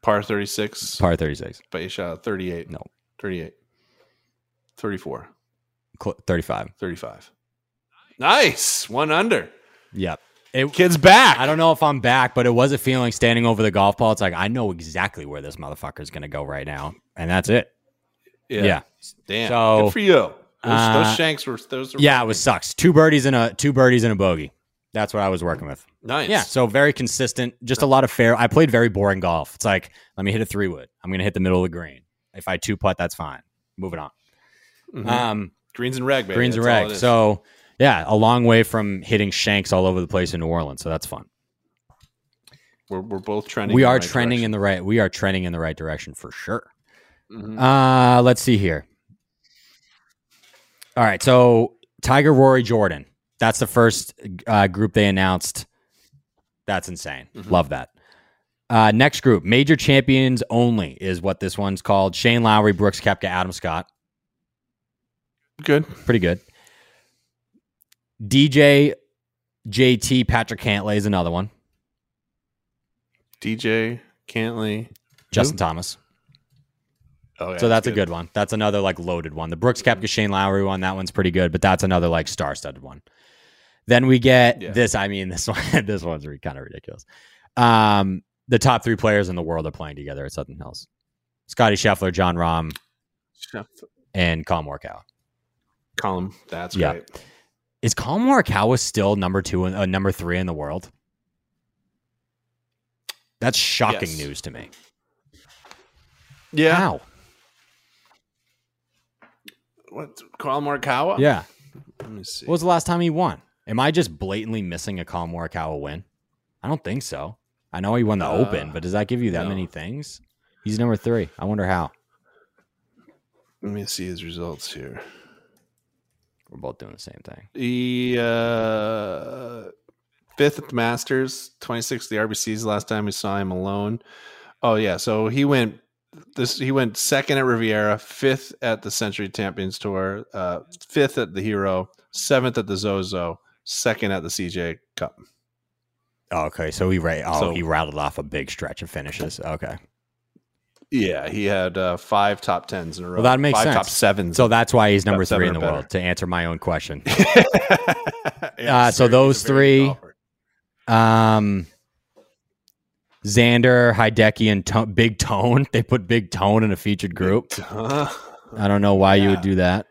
Par 36, Par thirty six, but you shot 38. No. 38. 34. thirty five. 35. Nice. One under. Yep. It, Kid's back. I don't know if I'm back, but it was a feeling standing over the golf ball. It's like I know exactly where this motherfucker is going to go right now, and that's it. Yeah. Yeah, Damn. So, Good for you. Those, uh, those shanks were, those were yeah, it was sucks. Two birdies and a two birdies and a bogey. That's what I was working with. nice. Yeah, so very consistent. Just a lot of fair. I played very boring golf. It's like let me hit a three wood. I'm going to hit the middle of the green. If I two putt, that's fine. Moving on. Mhm. Um, greens and reg, baby. greens and That's all reg. So yeah, a long way from hitting shanks all over the place in New Orleans. So that's fun. we're, we're both trending. we are right trending direction. in the right. We are trending in the right direction for sure. Mhm. Uh, let's see here. All right, so Tiger Rory Jordan. That's the first uh, group they announced. That's insane. Mhm. Love that. Uh, next group, major champions only, is what this one's called. Shane Lowry, Brooks Koepka, Adam Scott. Good. Pretty good. DJ, JT, Patrick Cantlay is another one. DJ Cantlay. Justin Thomas. Oh, yeah, so that's a good one. That's another like loaded one. The Brooks Koepka Shane Lowry one, that one's pretty good, but that's another like star studded one. Then we get Yeah. this. I mean, this one, this one's kind of ridiculous. Um, the top three players in the world are playing together at Southern Hills: Scottie Scheffler, Jon Rahm, and Collin Morikawa. Column. That's Yeah. great. Is Collin Morikawa still number two and uh, number three in the world? That's shocking Yes. news to me. Yeah. How? What? Carl Morikawa? Yeah. Let me see. When was the last time he won? Am I just blatantly missing a Collin Morikawa win? I don't think so. I know he won the Uh, Open, but does that give you that no. many things? He's number three. I wonder how. Let me see his results here. We're both doing the same thing. He uh, fifth at the Masters, twenty sixth the RBCs. Last time we saw him alone. Oh yeah, so he went this. He went second at Riviera, fifth at the Sentry Champions Tour, uh, fifth at the Hero, seventh at the Zozo, second at the CJ Cup. Okay, so he ra- oh So- he rattled off a big stretch of finishes. Okay, Yeah, he had uh, five top tens in a row. Well, that makes five sense. top sevens. so that's why he's number three in the better. world. To answer my own question, Yeah, Uh, so those three- um, Xander, Hideki, and to- Big Tone. They put Big Tone in a featured group. I don't know why you would do that.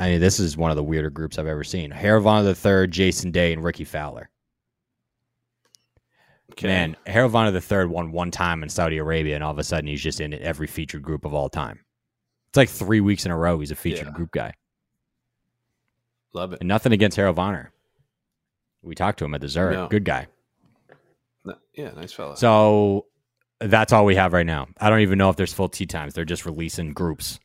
I mean, this is one of the weirder groups I've ever seen. Harold Varner the third, Jason Day, and Rickie Fowler. Okay. Man, Harold Varner the third won one time in Saudi Arabia, and all of a sudden he's just in every featured group of all time. It's like three weeks in a row he's a featured Yeah. group guy. love it. And nothing against Harold Varner. We talked to him at the Zurich. No. Good guy. No- Yeah, nice fella. So that's all we have right now. I don't even know if there's full tee times. They're just releasing groups.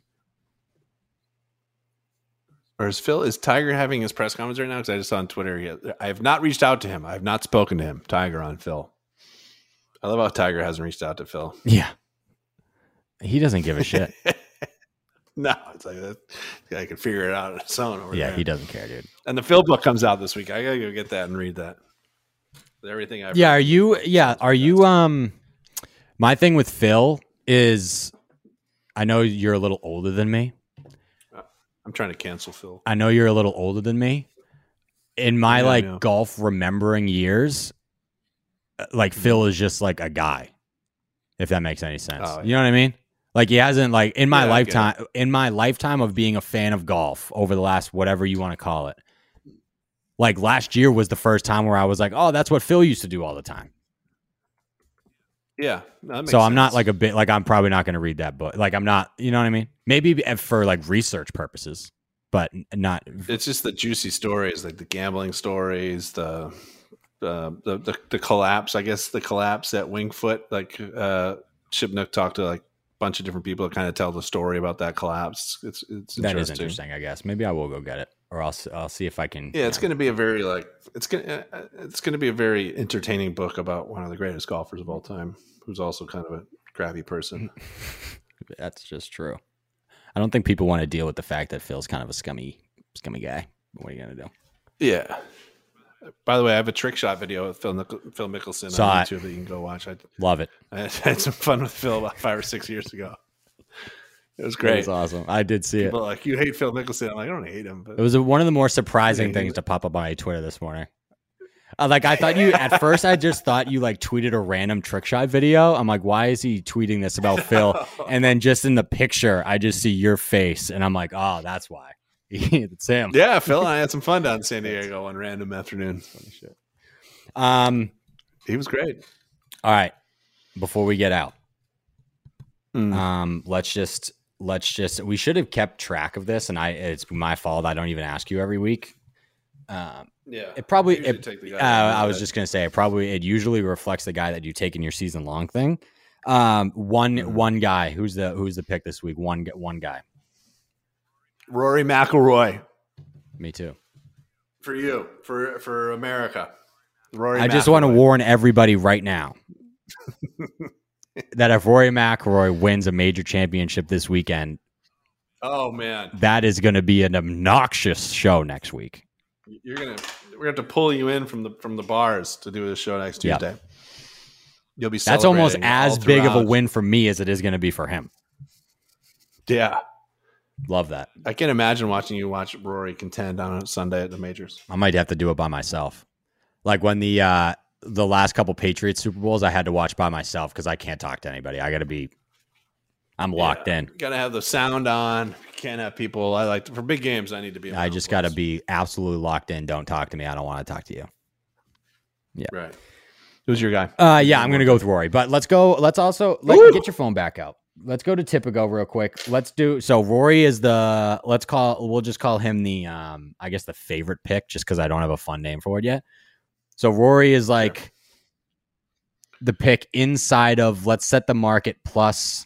Or is Phil is Tiger having his press conference right now? Because I just saw on Twitter. He, I have not reached out to him. I have not spoken to him. Tiger on Phil. I love how Tiger hasn't reached out to Phil. Yeah. He doesn't give a shit. no, it's like that. I can figure it out on his own yeah, there. he doesn't care, dude. And the Phil book comes out this week. I gotta go get that and read that. With everything I've Yeah, are you yeah, are you um my thing with Phil is I know you're a little older than me. I'm trying to cancel Phil. I know you're a little older than me. In my Yeah, like golf remembering years, uh, like Phil is just like a guy. If that makes any sense. Oh, You know what I mean? Like he hasn't like in my Yeah, I get it. lifetime in my lifetime of being a fan of golf over the last whatever you want to call it. Like last year was the first time where I was like, "Oh, that's what Phil used to do all the time." Yeah, no, that makes so I'm not like a bit like I'm probably not going to read that book. Like I'm not, you know what I mean? Maybe for like research purposes, but not. it's just the juicy stories, like the gambling stories, the uh, the, the the collapse. I guess the collapse at Winged Foot. Like uh, Shipnuck talked to like a bunch of different people to kind of tell the story about that collapse. It's it's That is interesting. interesting, I guess. Maybe I will go get it, or I'll I'll see if I can. Yeah, it's you know. going to be a very like it's going to it's going to be a very entertaining book about one of the greatest golfers of all time, who's also kind of a crabby person. That's just true. I don't think people want to deal with the fact that Phil's kind of a scummy, scummy guy. What are you gonna do? Yeah. By the way, I have a trick shot video with Phil Nichol- Phil Mickelson Saw on it. YouTube that you can go watch. I, Love it. I had some fun with Phil about five or six years ago. It was great. It was awesome. I did see it. People are like, you hate Phil Mickelson. I'm like, I don't hate him, but It was a, one of the more surprising things to pop up on my Twitter this morning. Uh, like I thought you at first, I just thought you like tweeted a random trick shot video. I'm like, why is he tweeting this about Phil? And then just in the picture, I just see your face, and I'm like, oh, that's why. it's him. yeah, Phil and I had some fun down in San Diego one random afternoon. Um. He was great. All right. Before we get out, Mm. um, let's just let's just we should have kept track of this, and I it's my fault. I don't even ask you every week. Um, yeah, it probably it, take the guy Uh, I was just gonna say it probably it usually reflects the guy that you take in your season long thing. Um, one Mhm. one guy who's the who's the pick this week? One one guy. Rory McIlroy. Me too. For you, for for America. Rory I just want to warn everybody right now that if Rory McIlroy wins a major championship this weekend, Oh man, that is going to be an obnoxious show next week. You're gonna we're gonna have to pull you in from the from the bars to do the show next. Tuesday. You'll be That's almost as big of a win for me as it is going to be for him. Yeah, Love that. I can't imagine watching you watch Rory contend on a Sunday at the majors. I might have to do it by myself. Like when the uh the last couple Patriots Super Bowls, I had to watch by myself because I can't talk to anybody. I got to be. I'm locked Yeah. in. Gotta have the sound on. Can't have people. I like for big games. I need to be. I just got to be absolutely locked in. Don't talk to me. I don't want to talk to you. Yeah. Right. Who's your guy? Uh, yeah, I'm gonna go with Rory. But let's go. Let's also let get your phone back out. Let's go to Tipico real quick. Let's do so. Rory is the let's call. We'll just call him the um. I guess the favorite pick, just because I don't have a fun name for it yet. So Rory is like the pick inside of. Let's set the market plus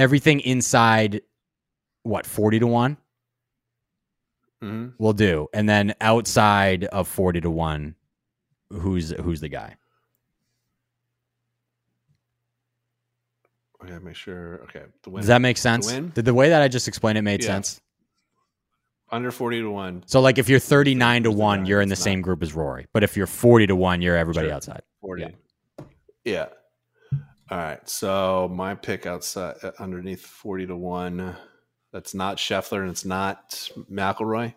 everything inside. What forty to one? hmm We'll do, and then outside of forty to one, who's who's the guy? okay make sure. Okay, Does that make sense? win? Did the way that I just explained it made Yeah. sense? under forty to one. So, like, if you're 39 to one, you're in the same group as Rory. But if you're 40 to one, you're everybody Sure. outside. Forty. Yeah. All right. So my pick outside uh, underneath 40 to 1. That's not Scheffler and it's not McIlroy.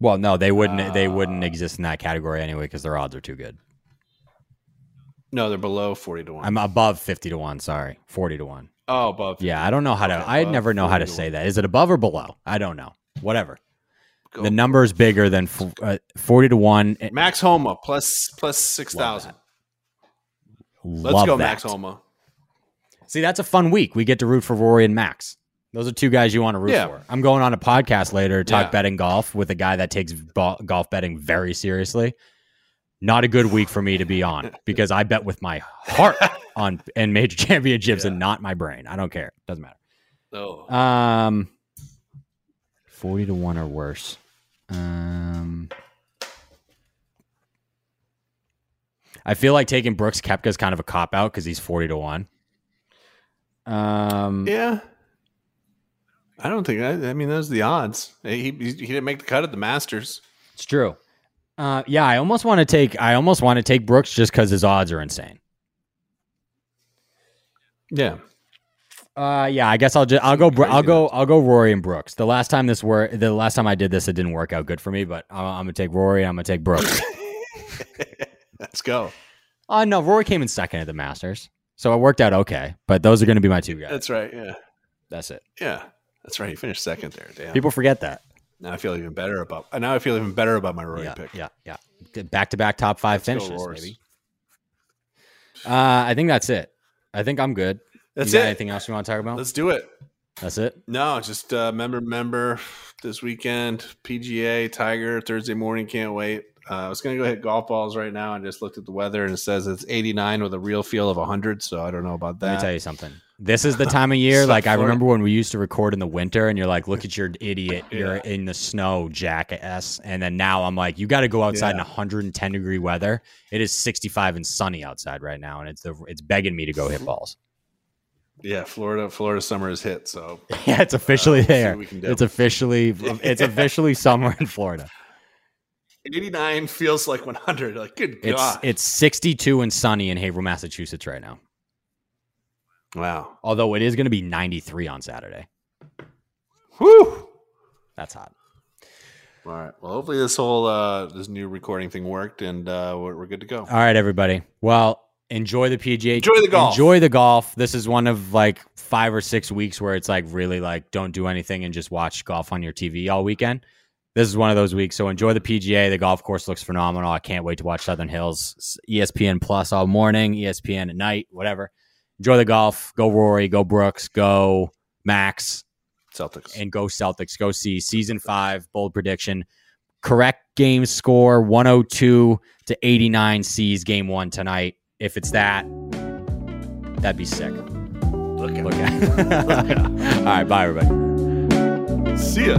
Well, no, they wouldn't uh, they wouldn't uh. exist in that category anyway because their odds are too good. No, they're below 40 to 1. I'm above 50 to 1, sorry. 40 to 1. Oh, above. 50. Yeah, I don't know how to I never know how to, to say that. Is it above or below? I don't know. Whatever. Go the number is bigger than f- uh, 40 to 1. Eh Max Homa plus plus 6,000. Love Let's go, that. Max Homa. See, that's a fun week. We get to root for Rory and Max. Those are two guys you want to root yeah. for. I'm going on a podcast later to talk yeah. betting golf with a guy that takes bo- golf betting very seriously. Not a good week for me to be on because I bet with my heart on and major championships yeah. and not my brain. I don't care. Doesn't matter. Oh. Um, forty to one or worse. Um, I feel like taking Brooks Kepka is kind of a cop out because he's forty to one. Um, yeah. I don't think. I, I mean, those are the odds. He, he he didn't make the cut at the Masters. it's true. Uh, yeah, I almost want to take. I almost want to take Brooks just because his odds are insane. Yeah. Uh, yeah, I guess I'll just I'll go I'll go I'll go Rory and Brooks. The last time this were the last time I did this, it didn't work out good for me. But I'm, I'm gonna take Rory. I'm gonna take Brooks. Let's go. uh no, Rory came in second at the Masters, so it worked out okay. But those are gonna be my two guys. That's right. Yeah. That's it. Yeah. That's right. He finished second there. Damn. People forget that. now I feel even better about. Now I feel even better about my Rory yeah, pick. yeah, yeah. Back to back top five Let's finishes, maybe. Uh, I think that's it. I think I'm good. That's it. Anything else you want to talk about? Let's do it. that's it. No, just uh, member member this weekend. PGA Tiger Thursday morning. Can't wait. Uh, I was gonna go hit golf balls right now and just looked at the weather and it says it's 89 with a real feel of 100. So I don't know about that. Let me tell you something. This is the time of year. Like I remember when we used to record in the winter, and you're like, "Look at your idiot! You're Yeah. in the snow, jackass." And then now I'm like, "You got to go outside in 110 degree weather. It is 65 and sunny outside right now, and it's the it's begging me to go hit balls. Yeah, Florida Florida summer is hit. So yeah, it's officially we'll there. what we can do. It's officially it's officially summer in Florida. 89 feels like 100. Like good It's god. it's 62 and sunny in Haverhill, Massachusetts right now. wow. Although it is going to be 93 on Saturday. Whew. That's hot. All right. Well, hopefully this whole uh this new recording thing worked and uh we're, we're good to go. All right, everybody. Well, enjoy the PGA. Enjoy the golf. Enjoy the golf. This is one of like five or six weeks where it's like really like don't do anything and just watch golf on your TV all weekend. This is one of those weeks. So enjoy the PGA. The golf course looks phenomenal. I can't wait to watch Southern Hills, ESPN Plus all morning, ESPN at night, whatever. Enjoy the golf. Go Rory. Go Brooks. Go Max. Celtics. and go Celtics. Go see season five, bold prediction. Correct game score 102 to 89 sees game one tonight. If it's that, that'd be sick. Look Look at All right, bye, everybody. See ya.